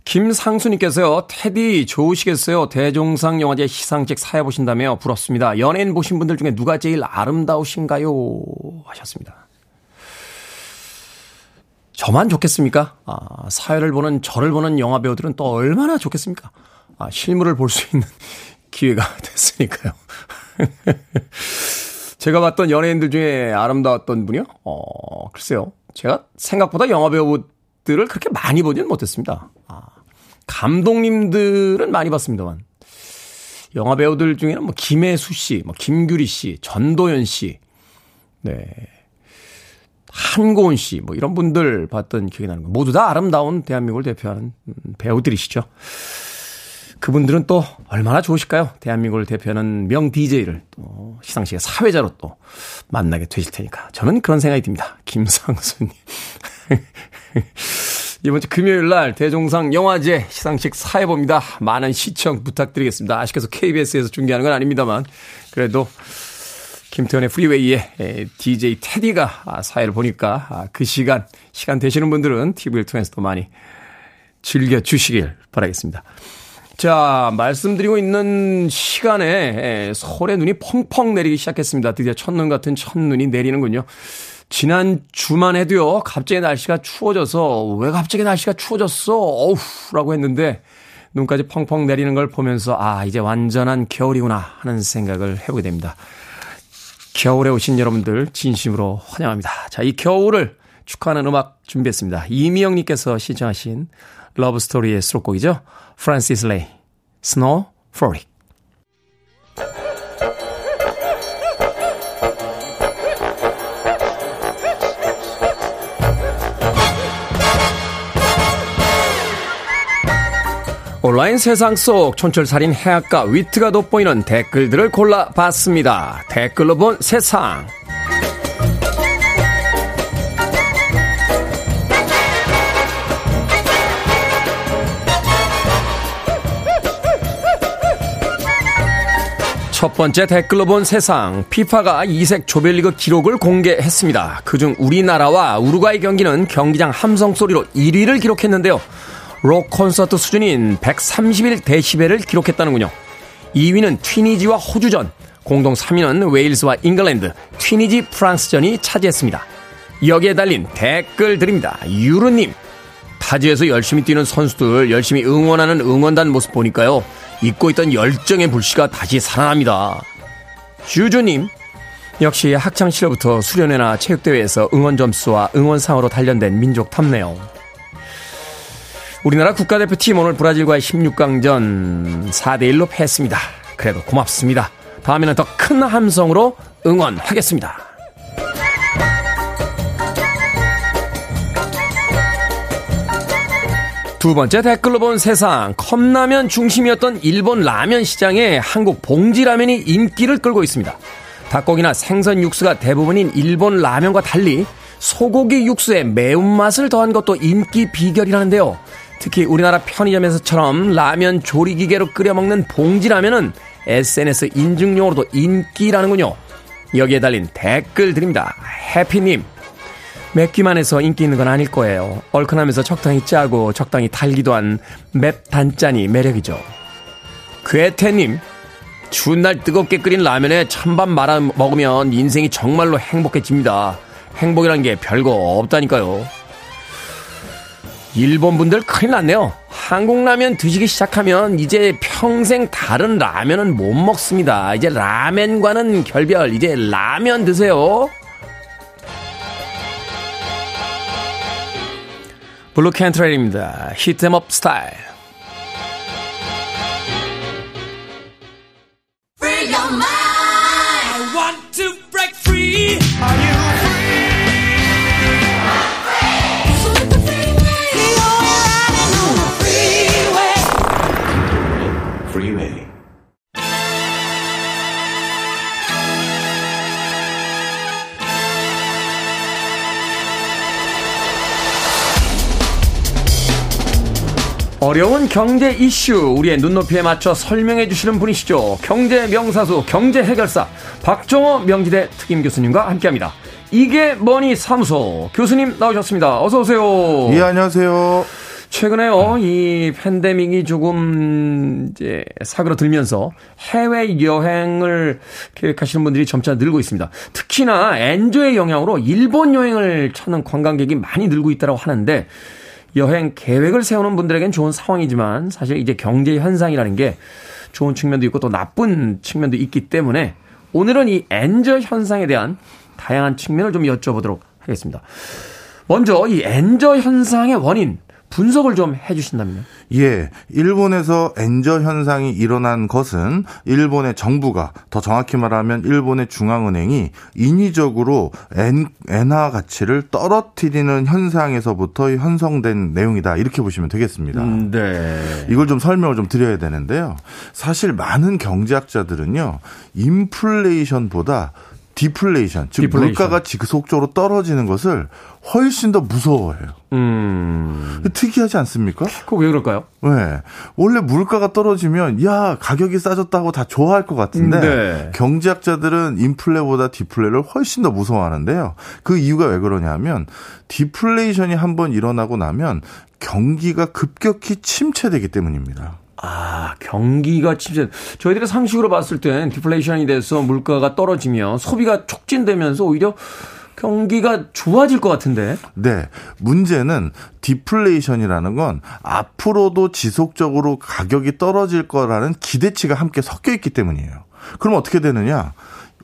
Speaker 1: 김상수님께서요, 테디 좋으시겠어요? 대종상 영화제 시상식 사회 보신다며 부럽습니다. 연예인 보신 분들 중에 누가 제일 아름다우신가요? 하셨습니다. 저만 좋겠습니까? 아, 사회를 보는, 저를 보는 영화 배우들은 또 얼마나 좋겠습니까? 아, 실물을 볼 수 있는 기회가 됐으니까요. 제가 봤던 연예인들 중에 아름다웠던 분이요? 어, 글쎄요. 제가 생각보다 영화 배우들을 그렇게 많이 보지는 못했습니다. 아, 감독님들은 많이 봤습니다만. 영화 배우들 중에는 뭐 김혜수 씨, 뭐 김규리 씨, 전도연 씨, 네. 한고은 씨, 뭐 이런 분들 봤던 기억이 나는 거. 모두 다 아름다운 대한민국을 대표하는 음, 배우들이시죠. 그분들은 또 얼마나 좋으실까요? 대한민국을 대표하는 명 DJ를 또 시상식의 사회자로 또 만나게 되실 테니까. 저는 그런 생각이 듭니다. 김상수님. 이번 주 금요일 날 대종상 영화제 시상식 사회봅니다. 많은 시청 부탁드리겠습니다. 아쉽게도 KBS에서 중계하는 건 아닙니다만 그래도 김태현의 프리웨이에 DJ 테디가 사회를 보니까 그 시간 시간 되시는 분들은 TV를 통해서 도 많이 즐겨 주시길 바라겠습니다. 자, 말씀드리고 있는 시간에 서울에 눈이 펑펑 내리기 시작했습니다. 드디어 첫눈 같은 첫눈이 내리는군요. 지난 주만 해도요, 갑자기 날씨가 추워져서, 왜 갑자기 날씨가 추워졌어? 어우, 라고 했는데, 눈까지 펑펑 내리는 걸 보면서, 아, 이제 완전한 겨울이구나 하는 생각을 해보게 됩니다. 겨울에 오신 여러분들, 진심으로 환영합니다. 자, 이 겨울을 축하하는 음악 준비했습니다. 이미영님께서 신청하신 러브스토리의 수록곡이죠. 프란시스 레이, Snow Frolic. 온라인 세상 속 촌철살인 해학과 위트가 돋보이는 댓글들을 골라봤습니다. 댓글로 본 세상. 첫 번째 댓글로 본 세상. 피파가 이색 조별리그 기록을 공개했습니다. 그중 우리나라와 우루과이 경기는 경기장 함성 소리로 1위를 기록했는데요. 록 콘서트 수준인 131데시벨을 기록했다는군요. 2위는 튀니지와 호주전, 공동 3위는 웨일스와 잉글랜드, 튀니지 프랑스전이 차지했습니다. 여기에 달린 댓글 드립니다. 유루님, 타지에서 열심히 뛰는 선수들 열심히 응원하는 응원단 모습 보니까요. 잊고 있던 열정의 불씨가 다시 살아납니다. 주주님, 역시 학창시절부터 수련회나 체육대회에서 응원 점수와 응원상으로 단련된 민족 탐네요. 우리나라 국가대표팀 오늘 브라질과의 16강전 4대1로 패했습니다. 그래도 고맙습니다. 다음에는 더 큰 함성으로 응원하겠습니다. 두 번째 댓글로 본 세상. 컵라면 중심이었던 일본 라면 시장에 한국 봉지라면이 인기를 끌고 있습니다. 닭고기나 생선 육수가 대부분인 일본 라면과 달리 소고기 육수에 매운맛을 더한 것도 인기 비결이라는데요. 특히 우리나라 편의점에서처럼 라면 조리기계로 끓여 먹는 봉지라면은 SNS 인증용으로도 인기라는군요. 여기에 달린 댓글 드립니다. 해피님, 맵기만 해서 인기 있는 건 아닐 거예요. 얼큰하면서 적당히 짜고 적당히 달기도 한 맵 단짠이 매력이죠. 괴태님, 추운 날 뜨겁게 끓인 라면에 찬밥 말아 먹으면 인생이 정말로 행복해집니다. 행복이란 게 별거 없다니까요. 일본 분들 큰일 났네요. 한국 라면 드시기 시작하면 이제 평생 다른 라면은 못 먹습니다. 이제 라면과는 결별, 이제 라면 드세요. 블루 캔트레일입니다. 히트업 스타일.
Speaker 4: Freeway.
Speaker 1: 어려운 경제 이슈 우리의 눈높이에 맞춰 설명해 주시는 분이시죠. 경제 명사수 경제 해결사 박정호 명지대 특임 교수님과 함께합니다. 이게 뭐니 사무소 교수님 나오셨습니다. 어서 오세요.
Speaker 8: 예, 안녕하세요.
Speaker 1: 최근에요, 이 팬데믹이 조금 이제 사그러들면서 해외 여행을 계획하시는 분들이 점차 늘고 있습니다. 특히나 엔조의 영향으로 일본 여행을 찾는 관광객이 많이 늘고 있다고 하는데 여행 계획을 세우는 분들에겐 좋은 상황이지만 사실 이제 경제 현상이라는 게 좋은 측면도 있고 또 나쁜 측면도 있기 때문에 오늘은 이 엔저 현상에 대한 다양한 측면을 좀 여쭤보도록 하겠습니다. 먼저 이 엔저 현상의 원인 분석을 좀 해주신다면요.
Speaker 8: 예, 일본에서 엔저 현상이 일어난 것은 일본의 정부가 더 정확히 말하면 일본의 중앙은행이 인위적으로 엔, 엔화 가치를 떨어뜨리는 현상에서부터 형성된 내용이다 이렇게 보시면 되겠습니다.
Speaker 1: 음, 네.
Speaker 8: 이걸 좀 설명을 좀 드려야 되는데요. 사실 많은 경제학자들은요, 인플레이션보다 디플레이션, 즉
Speaker 1: 디플레이션.
Speaker 8: 물가가 지속적으로 떨어지는 것을 훨씬 더 무서워해요.
Speaker 1: 음.
Speaker 8: 특이하지 않습니까?
Speaker 1: 그거 왜 그럴까요?
Speaker 8: 네. 원래 물가가 떨어지면 야 가격이 싸졌다고 다 좋아할 것 같은데
Speaker 1: 네.
Speaker 8: 경제학자들은 인플레보다 디플레를 훨씬 더 무서워하는데요. 그 이유가 왜 그러냐면 디플레이션이 한번 일어나고 나면 경기가 급격히 침체되기 때문입니다.
Speaker 1: 아, 경기가 침체. 저희들의 상식으로 봤을 땐 디플레이션이 돼서 물가가 떨어지면 소비가 촉진되면서 오히려 경기가 좋아질 것 같은데.
Speaker 8: 네. 문제는 디플레이션이라는 건 앞으로도 지속적으로 가격이 떨어질 거라는 기대치가 함께 섞여 있기 때문이에요. 그럼 어떻게 되느냐?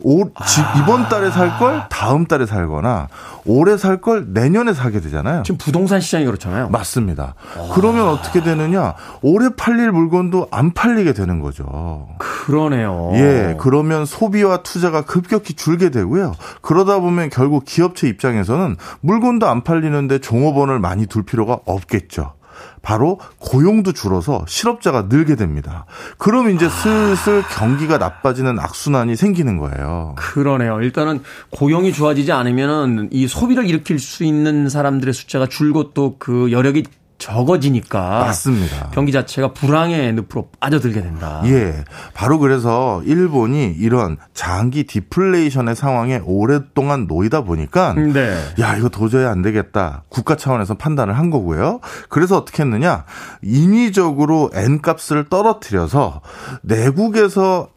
Speaker 8: 올, 지- 이번 달에 살 걸 다음 달에 살거나 올해 살 걸 내년에 사게 되잖아요.
Speaker 1: 지금 부동산 시장이 그렇잖아요.
Speaker 8: 맞습니다. 그러면 어떻게 되느냐? 올해 팔릴 물건도 안 팔리게 되는 거죠.
Speaker 1: 그러네요.
Speaker 8: 예, 그러면 소비와 투자가 급격히 줄게 되고요. 그러다 보면 결국 기업체 입장에서는 물건도 안 팔리는데 종업원을 많이 둘 필요가 없겠죠. 바로 고용도 줄어서 실업자가 늘게 됩니다. 그럼 이제 슬슬 경기가 나빠지는 악순환이 생기는 거예요.
Speaker 1: 그러네요. 일단은 고용이 좋아지지 않으면은 이 소비를 일으킬 수 있는 사람들의 숫자가 줄고 또 그 여력이 적어지니까
Speaker 8: 맞습니다.
Speaker 1: 경기 자체가 불황의 늪으로 빠져들게 된다.
Speaker 8: 예. 바로 그래서 일본이 이런 장기 디플레이션의 상황에 오랫동안 놓이다 보니까
Speaker 1: 네.
Speaker 8: 야, 이거 도저히 안 되겠다. 국가 차원에서 판단을 한 거고요. 그래서 어떻게 했느냐? 인위적으로 N 값을 떨어뜨려서 내국에서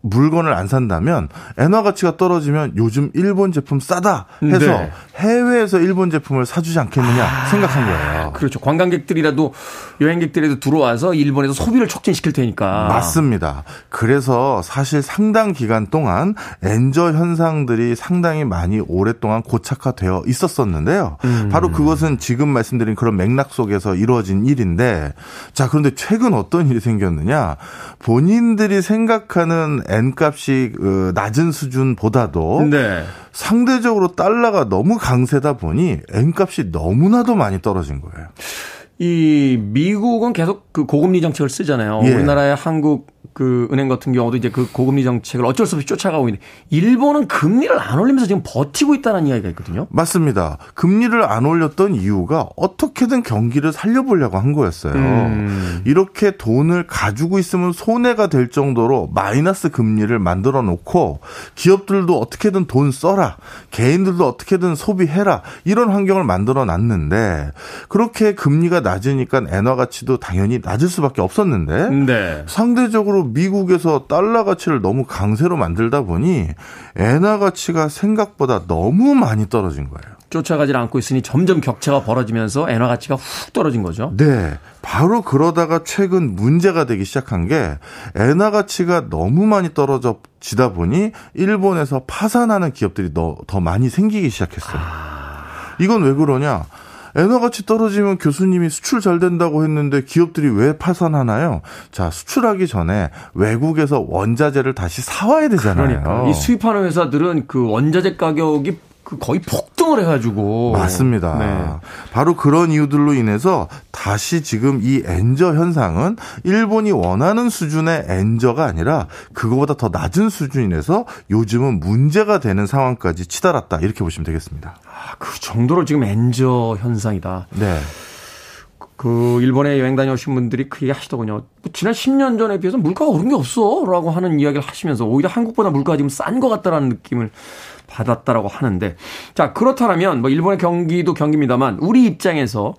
Speaker 8: 물건을 안 산다면 엔화 가치가 떨어지면 요즘 일본 제품 싸다 해서
Speaker 1: 네.
Speaker 8: 해외에서 일본 제품을 사주지 않겠느냐 생각한 거예요.
Speaker 1: 그렇죠. 관광객들이라도 여행객들이라도 들어와서 일본에서 소비를 촉진시킬 테니까.
Speaker 8: 맞습니다. 그래서 사실 상당 기간 동안 엔저 현상들이 상당히 많이 오랫동안 고착화되어 있었었는데요. 바로 그것은 지금 말씀드린 그런 맥락 속에서 이루어진 일인데 자, 그런데 최근 어떤 일이 생겼느냐? 본인들이 생각하는 N 값이 그 낮은 수준보다도
Speaker 1: 네.
Speaker 8: 상대적으로 달러가 너무 강세다 보니 N 값이 너무나도 많이 떨어진 거예요.
Speaker 1: 이 미국은 계속 그 고금리 정책을 쓰잖아요.
Speaker 8: 예.
Speaker 1: 우리나라의 한국 그 은행 같은 경우도 이제 그 고금리 정책을 어쩔 수 없이 쫓아가고 있는데 일본은 금리를 안 올리면서 지금 버티고 있다는 이야기가 있거든요.
Speaker 8: 맞습니다. 금리를 안 올렸던 이유가 어떻게든 경기를 살려보려고 한 거였어요.
Speaker 1: 음.
Speaker 8: 이렇게 돈을 가지고 있으면 손해가 될 정도로 마이너스 금리를 만들어 놓고 기업들도 어떻게든 돈 써라. 개인들도 어떻게든 소비해라. 이런 환경을 만들어 놨는데 그렇게 금리가 낮으니까 엔화 가치도 당연히 낮을 수밖에 없었는데
Speaker 1: 네.
Speaker 8: 상대적으로 미국에서 달러 가치를 너무 강세로 만들다 보니 엔화 가치가 생각보다 너무 많이 떨어진 거예요.
Speaker 1: 쫓아가지 않고 있으니 점점 격차가 벌어지면서 엔화 가치가 훅 떨어진 거죠.
Speaker 8: 네. 바로 그러다가 최근 문제가 되기 시작한 게 엔화 가치가 너무 많이 떨어지다 보니 일본에서 파산하는 기업들이 더, 더 많이 생기기 시작했어요. 이건 왜 그러냐? 엔화 가치 떨어지면 교수님이 수출 잘 된다고 했는데 기업들이 왜 파산하나요? 자, 수출하기 전에 외국에서 원자재를 다시 사와야 되잖아요.
Speaker 1: 그러니까 이 수입하는 회사들은 그 원자재 가격이 그 거의 폭등을 해가지고
Speaker 8: 맞습니다.
Speaker 1: 네.
Speaker 8: 바로 그런 이유들로 인해서 다시 지금 이 엔저 현상은 일본이 원하는 수준의 엔저가 아니라 그거보다 더 낮은 수준에서 요즘은 문제가 되는 상황까지 치달았다 이렇게 보시면 되겠습니다.
Speaker 1: 아, 그 정도로 지금 엔저 현상이다.
Speaker 8: 네.
Speaker 1: 그 일본에 여행 다녀오신 분들이 그 얘기 하시더군요. 뭐 지난 10년 전에 비해서 물가가 오른 게 없어라고 하는 이야기를 하시면서 오히려 한국보다 물가가 지금 싼 것 같다라는 느낌을 받았다라고 하는데 자 그렇다면 뭐 일본의 경기도 경기입니다만 우리 입장에서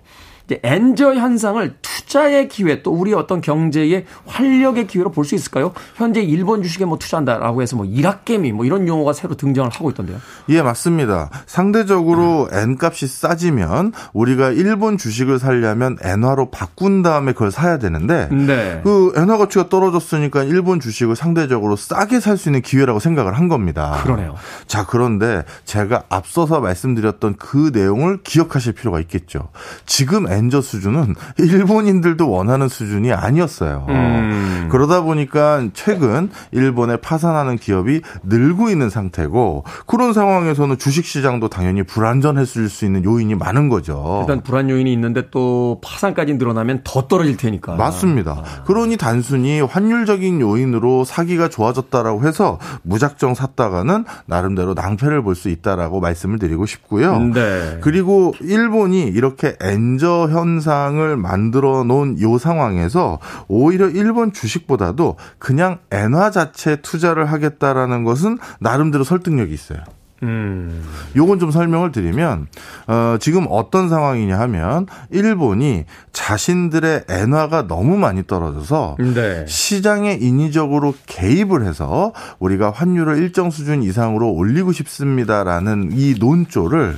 Speaker 1: 엔저 현상을 투자의 기회 또 우리 어떤 경제의 활력의 기회로 볼 수 있을까요? 현재 일본 주식에 뭐 투자한다라고 해서 뭐 일학개미 뭐 이런 용어가 새로 등장을 하고 있던데요.
Speaker 8: 예, 맞습니다. 상대적으로 엔값이 싸지면 우리가 일본 주식을 살려면 엔화로 바꾼 다음에 그걸 사야 되는데
Speaker 1: 네.
Speaker 8: 그 엔화 가치가 떨어졌으니까 일본 주식을 상대적으로 싸게 살 수 있는 기회라고 생각을 한 겁니다.
Speaker 1: 그러네요.
Speaker 8: 자, 그런데 제가 앞서서 말씀드렸던 그 내용을 기억하실 필요가 있겠죠. 지금 엔저 수준은 일본인들도 원하는 수준이 아니었어요.
Speaker 1: 음.
Speaker 8: 그러다 보니까 최근 일본에 파산하는 기업이 늘고 있는 상태고 그런 상황에서는 주식 시장도 당연히 불안전해질 수 있는 요인이 많은 거죠.
Speaker 1: 일단 불안 요인이 있는데 또 파산까지 늘어나면 더 떨어질 테니까.
Speaker 8: 맞습니다. 그러니 단순히 환율적인 요인으로 사기가 좋아졌다라고 해서 무작정 샀다가는 나름대로 낭패를 볼 수 있다라고 말씀을 드리고 싶고요.
Speaker 1: 네.
Speaker 8: 그리고 일본이 이렇게 엔저 현상을 만들어 놓은 요 상황에서 오히려 일본 주식보다도 그냥 엔화 자체 투자를 하겠다라는 것은 나름대로 설득력이 있어요.
Speaker 1: 음.
Speaker 8: 요건 좀 설명을 드리면 어 지금 어떤 상황이냐 하면 일본이 자신들의 엔화가 너무 많이 떨어져서
Speaker 1: 네.
Speaker 8: 시장에 인위적으로 개입을 해서 우리가 환율을 일정 수준 이상으로 올리고 싶습니다라는 이 논조를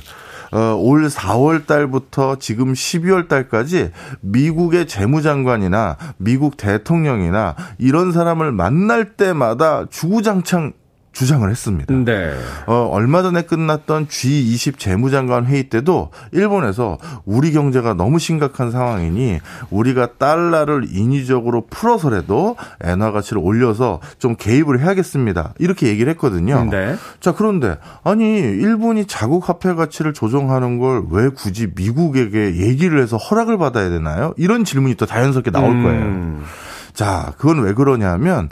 Speaker 8: 어, 올 4월 달부터 지금 12월 달까지 미국의 재무장관이나 미국 대통령이나 이런 사람을 만날 때마다 주구장창 주장을 했습니다.
Speaker 1: 네.
Speaker 8: 어, 얼마 전에 끝났던 G20 재무장관 회의 때도 일본에서 우리 경제가 너무 심각한 상황이니 우리가 달러를 인위적으로 풀어서라도 엔화 가치를 올려서 좀 개입을 해야겠습니다. 이렇게 얘기를 했거든요.
Speaker 1: 네.
Speaker 8: 자, 그런데 아니 일본이 자국 화폐 가치를 조정하는 걸 왜 굳이 미국에게 얘기를 해서 허락을 받아야 되나요? 이런 질문이 또 자연스럽게 나올 거예요.
Speaker 1: 음.
Speaker 8: 자, 그건 왜 그러냐면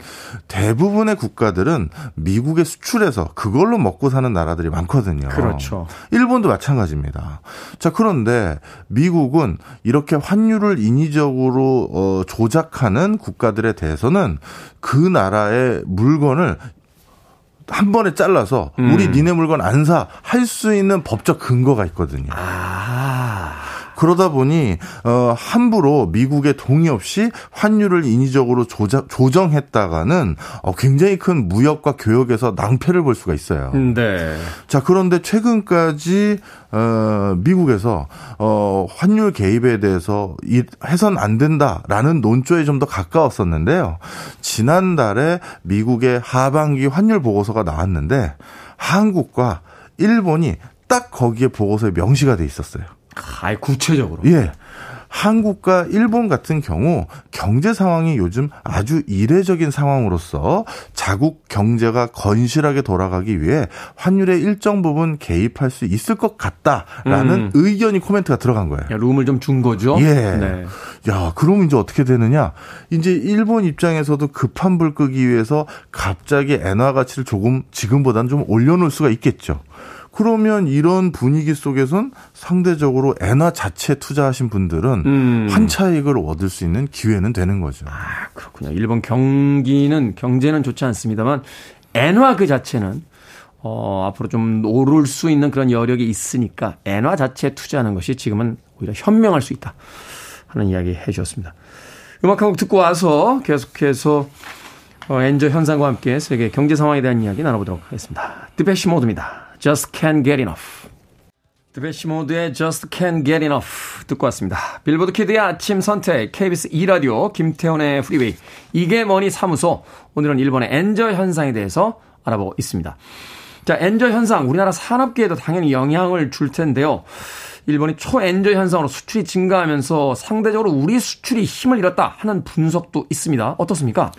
Speaker 8: 대부분의 국가들은 미국에 수출해서 그걸로 먹고 사는 나라들이 많거든요.
Speaker 1: 그렇죠.
Speaker 8: 일본도 마찬가지입니다. 자, 그런데 미국은 이렇게 환율을 인위적으로 어, 조작하는 국가들에 대해서는 그 나라의 물건을 한 번에 잘라서 우리 니네 물건 안 사 할 수 있는 법적 근거가 있거든요.
Speaker 1: 아.
Speaker 8: 그러다 보니 어 함부로 미국의 동의 없이 환율을 인위적으로 조자, 조정했다가는 어 굉장히 큰 무역과 교역에서 낭패를 볼 수가 있어요.
Speaker 1: 네.
Speaker 8: 자, 그런데 최근까지 어 미국에서 어 환율 개입에 대해서 이 해선 안 된다라는 논조에 좀 더 가까웠었는데요. 지난달에 미국의 하반기 환율 보고서가 나왔는데 한국과 일본이 딱 거기에 보고서에 명시가 돼 있었어요.
Speaker 1: 아예 구체적으로.
Speaker 8: 예. 한국과 일본 같은 경우 경제 상황이 요즘 아주 이례적인 상황으로서 자국 경제가 건실하게 돌아가기 위해 환율의 일정 부분 개입할 수 있을 것 같다라는
Speaker 1: 음.
Speaker 8: 의견이 코멘트가 들어간 거예요.
Speaker 1: 야, 룸을 좀 준 거죠.
Speaker 8: 예.
Speaker 1: 네.
Speaker 8: 야, 그럼 이제 어떻게 되느냐? 이제 일본 입장에서도 급한 불 끄기 위해서 갑자기 엔화 가치를 조금 지금보다는 좀 올려놓을 수가 있겠죠. 그러면 이런 분위기 속에선 상대적으로 엔화 자체 투자하신 분들은
Speaker 1: 음.
Speaker 8: 환차익을 얻을 수 있는 기회는 되는 거죠.
Speaker 1: 아, 그렇군요. 일본 경기는 경제는 좋지 않습니다만 엔화 그 자체는 어, 앞으로 좀 오를 수 있는 그런 여력이 있으니까 엔화 자체에 투자하는 것이 지금은 오히려 현명할 수 있다 하는 이야기 해 주셨습니다. 음악 한 곡 듣고 와서 계속해서 어, 엔저 현상과 함께 세계 경제 상황에 대한 이야기 나눠보도록 하겠습니다. 디페시 모드입니다. Just can't get enough. 디페시 모드의 Just can't get enough 듣고 왔습니다. 빌보드 키드의 아침 선택 KBS 2라디오 김태훈의 프리웨이 이게 뭐니 사무소 오늘은 일본의 엔저 현상에 대해서 알아보고 있습니다. 자, 엔저 현상 우리나라 산업계에도 당연히 영향을 줄 텐데요. 일본이 초엔저 현상으로 수출이 증가하면서 상대적으로 우리 수출이 힘을 잃었다 하는 분석도 있습니다. 어떻습니까?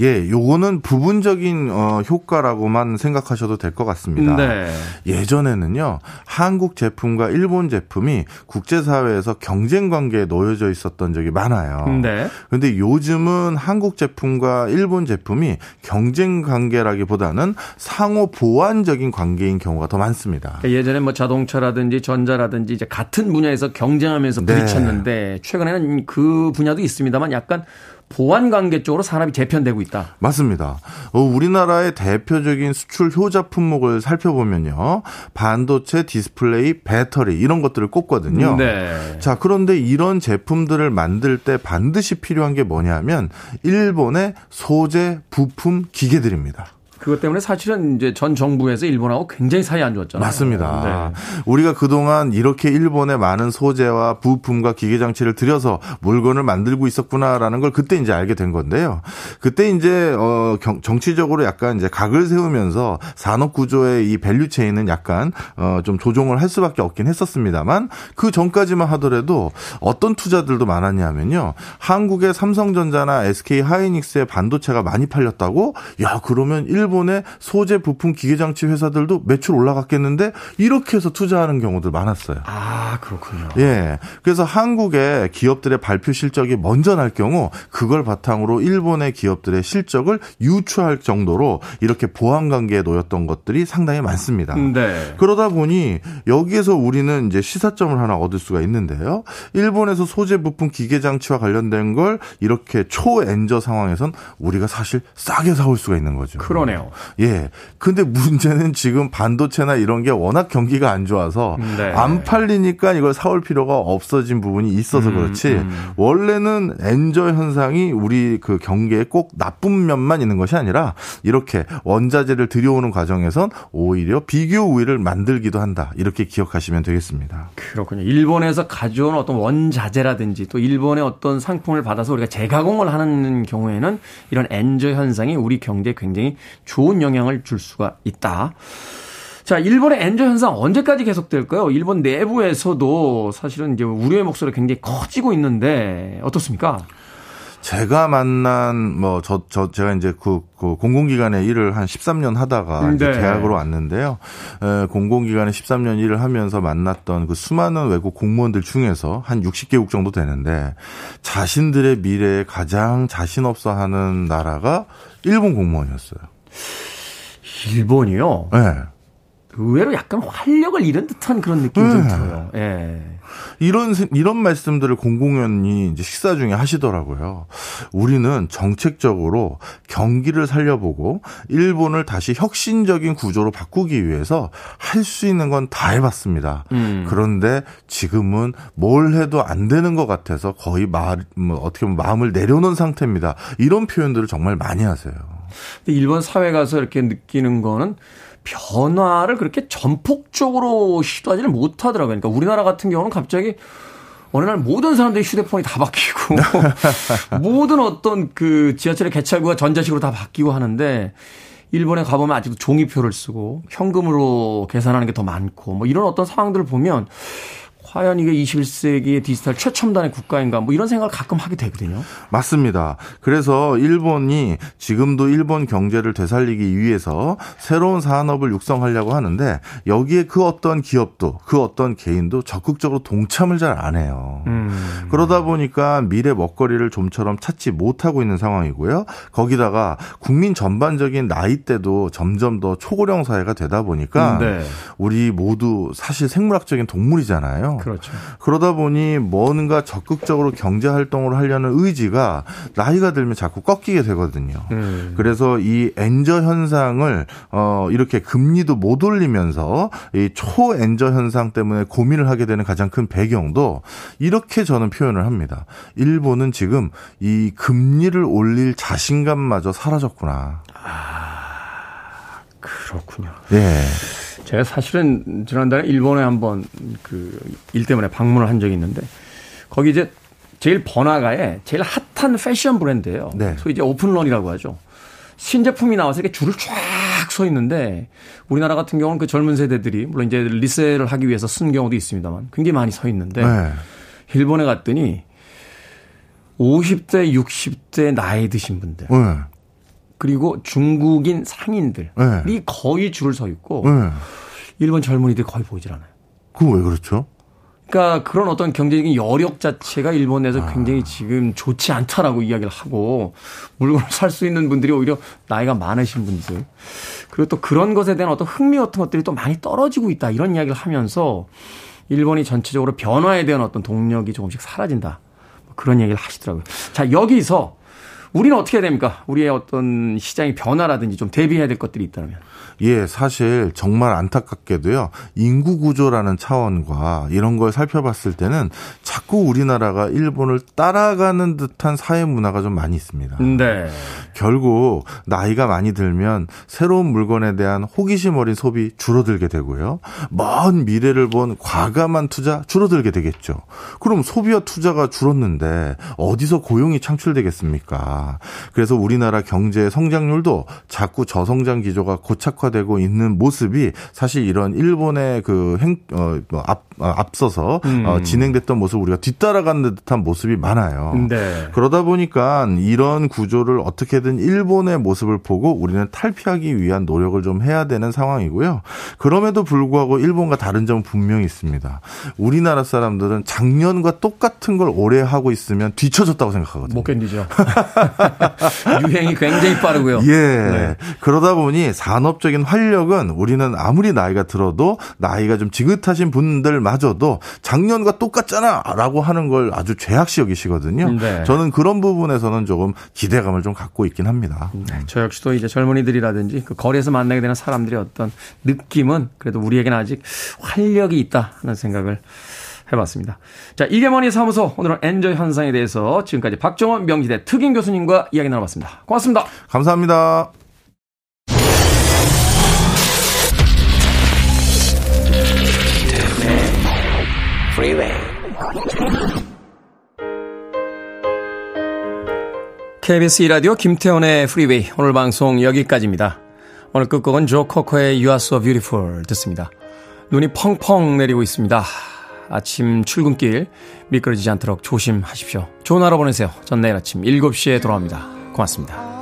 Speaker 8: 예, 요거는 부분적인 어, 효과라고만 생각하셔도 될 것 같습니다.
Speaker 1: 네.
Speaker 8: 예전에는요, 한국 제품과 일본 제품이 국제사회에서 경쟁 관계에 놓여져 있었던 적이 많아요.
Speaker 1: 네.
Speaker 8: 근데 요즘은 한국 제품과 일본 제품이 경쟁 관계라기보다는 상호 보완적인 관계인 경우가 더 많습니다.
Speaker 1: 예전에 뭐 자동차라든지 전자라든지 이제 같은 분야에서 경쟁하면서
Speaker 8: 네.
Speaker 1: 부딪혔는데 최근에는 그 분야도 있습니다만 약간 보완 관계 쪽으로 산업이 재편되고 있다.
Speaker 8: 맞습니다. 어, 우리나라의 대표적인 수출 효자 품목을 살펴보면요. 반도체, 디스플레이, 배터리 이런 것들을 꼽거든요.
Speaker 1: 네.
Speaker 8: 자, 그런데 이런 제품들을 만들 때 반드시 필요한 게 뭐냐면 일본의 소재, 부품, 기계들입니다.
Speaker 1: 그것 때문에 사실은 이제 전 정부에서 일본하고 굉장히 사이 안 좋았잖아요.
Speaker 8: 맞습니다.
Speaker 1: 네.
Speaker 8: 우리가 그동안 이렇게 일본에 많은 소재와 부품과 기계 장치를 들여서 물건을 만들고 있었구나라는 걸 그때 이제 알게 된 건데요. 그때 이제 어 경- 정치적으로 약간 이제 각을 세우면서 산업 구조의 이 value chain은 약간 어 좀 조정을 할 수밖에 없긴 했었습니다만 그 전까지만 하더라도 어떤 투자들도 많았냐면요. 한국의 삼성전자나 SK 하이닉스의 반도체가 많이 팔렸다고 야 그러면 일본의 소재 부품 기계 장치 회사들도 매출 올라갔겠는데 이렇게 해서 투자하는 경우들 많았어요.
Speaker 1: 아 그렇군요.
Speaker 8: 예. 그래서 한국의 기업들의 발표 실적이 먼저 날 경우 그걸 바탕으로 일본의 기업들의 실적을 유추할 정도로 이렇게 보완 관계에 놓였던 것들이 상당히 많습니다.
Speaker 1: 네.
Speaker 8: 그러다 보니 여기에서 우리는 이제 시사점을 하나 얻을 수가 있는데요. 일본에서 소재 부품 기계 장치와 관련된 걸 이렇게 초엔저 상황에선 우리가 사실 싸게 사올 수가 있는 거죠.
Speaker 1: 그러네 요.
Speaker 8: 예. 근데 문제는 지금 반도체나 이런 게 워낙 경기가 안 좋아서
Speaker 1: 네.
Speaker 8: 안 팔리니까 이걸 사올 필요가 없어진 부분이 있어서
Speaker 1: 음,
Speaker 8: 그렇지. 원래는 엔저 현상이 우리 그 경기에 꼭 나쁜 면만 있는 것이 아니라 이렇게 원자재를 들여오는 과정에선 오히려 비교 우위를 만들기도 한다. 이렇게 기억하시면 되겠습니다.
Speaker 1: 그렇군요. 일본에서 가져온 어떤 원자재라든지 또 일본의 어떤 상품을 받아서 우리가 재가공을 하는 경우에는 이런 엔저 현상이 우리 경제에 굉장히 좋은 영향을 줄 수가 있다. 자, 일본의 엔저 현상 언제까지 계속될까요? 일본 내부에서도 사실은 이제 우려의 목소리가 굉장히 커지고 있는데 어떻습니까?
Speaker 8: 제가 만난 뭐 저 저 제가 이제 그, 그 공공기관에 일을 한 13년 하다가 이제
Speaker 1: 네.
Speaker 8: 계약으로 왔는데요. 에, 공공기관에 13년 일을 하면서 만났던 그 수많은 외국 공무원들 중에서 한 60개국 정도 되는데 자신들의 미래에 가장 자신 없어 하는 나라가 일본 공무원이었어요.
Speaker 1: 일본이요.
Speaker 8: 예.
Speaker 1: 의외로 약간 활력을 잃은 듯한 그런 느낌이 좀
Speaker 8: 네.
Speaker 1: 들어요. 예.
Speaker 8: 이런 이런 말씀들을 공공연히 이제 식사 중에 하시더라고요. 우리는 정책적으로 경기를 살려보고 일본을 다시 혁신적인 구조로 바꾸기 위해서 할 수 있는 건 다 해봤습니다. 음. 그런데 지금은 뭘 해도 안 되는 것 같아서 거의 말, 뭐 어떻게 보면 마음을 내려놓은 상태입니다. 이런 표현들을 정말 많이 하세요.
Speaker 1: 일본 사회 가서 이렇게 느끼는 거는 변화를 그렇게 전폭적으로 시도하지는 못하더라고요. 그러니까 우리나라 같은 경우는 갑자기 어느 날 모든 사람들이 휴대폰이 다 바뀌고 모든 어떤 그 지하철의 개찰구가 전자식으로 다 바뀌고 하는데 일본에 가보면 아직도 종이표를 쓰고 현금으로 계산하는 게 더 많고 뭐 이런 어떤 상황들을 보면 과연 이게 21세기의 디지털 최첨단의 국가인가 뭐 이런 생각을 가끔 하게 되거든요.
Speaker 8: 맞습니다. 그래서 일본이 지금도 일본 경제를 되살리기 위해서 새로운 산업을 육성하려고 하는데 여기에 그 어떤 기업도 그 어떤 개인도 적극적으로 동참을 잘 안 해요. 음. 그러다 보니까 미래 먹거리를 좀처럼 찾지 못하고 있는 상황이고요. 거기다가 국민 전반적인 나이대도 점점 더 초고령 사회가 되다 보니까 음, 네. 우리 모두 사실 생물학적인 동물이잖아요.
Speaker 1: 그렇죠.
Speaker 8: 그러다 보니 뭔가 적극적으로 경제 활동을 하려는 의지가 나이가 들면 자꾸 꺾이게 되거든요. 음. 그래서 이 엔저 현상을 어 이렇게 금리도 못 올리면서 이 초엔저 현상 때문에 고민을 하게 되는 가장 큰 배경도 이렇게 저는 표현을 합니다. 일본은 지금 이 금리를 올릴 자신감마저 사라졌구나.
Speaker 1: 아, 그렇군요.
Speaker 8: 네.
Speaker 1: 제가 사실은 지난달에 일본에 한번 그 일 때문에 방문을 한 적이 있는데 거기 이제 제일 번화가에 제일 핫한 패션 브랜드예요. 네. 소위 이제 오픈런이라고 하죠. 신제품이 나와서 이렇게 줄을 쫙 서 있는데 우리나라 같은 경우는 그 젊은 세대들이 물론 이제 리셀을 하기 위해서 쓴 경우도 있습니다만 굉장히 많이 서 있는데 네. 일본에 갔더니 50대, 60대 나이 드신 분들 네. 그리고 중국인 상인들이 네. 거의 줄을 서 있고 네. 일본 젊은이들이 거의 보이질 않아요.
Speaker 8: 그건 왜 그렇죠?
Speaker 1: 그러니까 그런 어떤 경제적인 여력 자체가 일본에서 아. 굉장히 지금 좋지 않다라고 이야기를 하고 물건을 살 수 있는 분들이 오히려 나이가 많으신 분들 그리고 또 그런 것에 대한 어떤 흥미 같은 것들이 또 많이 떨어지고 있다 이런 이야기를 하면서 일본이 전체적으로 변화에 대한 어떤 동력이 조금씩 사라진다 뭐 그런 얘기를 하시더라고요. 자 여기서 우리는 어떻게 해야 됩니까? 우리의 어떤 시장의 변화라든지 좀 대비해야 될 것들이 있다면.
Speaker 8: 예, 사실 정말 안타깝게도요. 인구 구조라는 차원과 이런 걸 살펴봤을 때는 자꾸 우리나라가 일본을 따라가는 듯한 사회 문화가 좀 많이 있습니다.
Speaker 1: 네.
Speaker 8: 결국 나이가 많이 들면 새로운 물건에 대한 호기심 어린 소비 줄어들게 되고요. 먼 미래를 본 과감한 투자 줄어들게 되겠죠. 그럼 소비와 투자가 줄었는데 어디서 고용이 창출되겠습니까? 그래서 우리나라 경제 성장률도 자꾸 저성장 기조가 고착화되고 있는 모습이 사실 이런 일본의 그 행, 어, 뭐 앞, 어, 앞서서 어, 음. 어, 진행됐던 모습 우리가 뒤따라가는 듯한 모습이 많아요.
Speaker 1: 네.
Speaker 8: 그러다 보니까 이런 구조를 어떻게든 일본의 모습을 보고 우리는 탈피하기 위한 노력을 좀 해야 되는 상황이고요. 그럼에도 불구하고 일본과 다른 점은 분명히 있습니다. 우리나라 사람들은 작년과 똑같은 걸 오래 하고 있으면 뒤쳐졌다고 생각하거든요.
Speaker 1: 못 견디죠. 유행이 굉장히 빠르고요.
Speaker 8: 예. 네. 그러다 보니 산업적인 활력은 우리는 아무리 나이가 들어도 나이가 좀 지긋하신 분들 마저도 작년과 똑같잖아라고 하는 걸 아주 죄악시 여기시거든요. 네. 저는 그런 부분에서는 조금 기대감을 좀 갖고 있긴 합니다. 네.
Speaker 1: 저 역시도 이제 젊은이들이라든지 그 거리에서 만나게 되는 사람들의 어떤 느낌은 그래도 우리에게는 아직 활력이 있다 하는 생각을 해봤습니다. 자, 이게머니 사무소 오늘은 엔저 현상에 대해서 지금까지 박정원 명지대 특임 교수님과 이야기 나눠봤습니다. 고맙습니다.
Speaker 8: 감사합니다.
Speaker 1: KBS 이라디오 김태훈의 프리웨이 오늘 방송 여기까지입니다. 오늘 끝곡은 조 코커의 You Are So Beautiful 듣습니다. 눈이 펑펑 내리고 있습니다. 아침 출근길 미끄러지지 않도록 조심하십시오. 좋은 하루 보내세요. 전 내일 아침 7시에 돌아옵니다. 고맙습니다.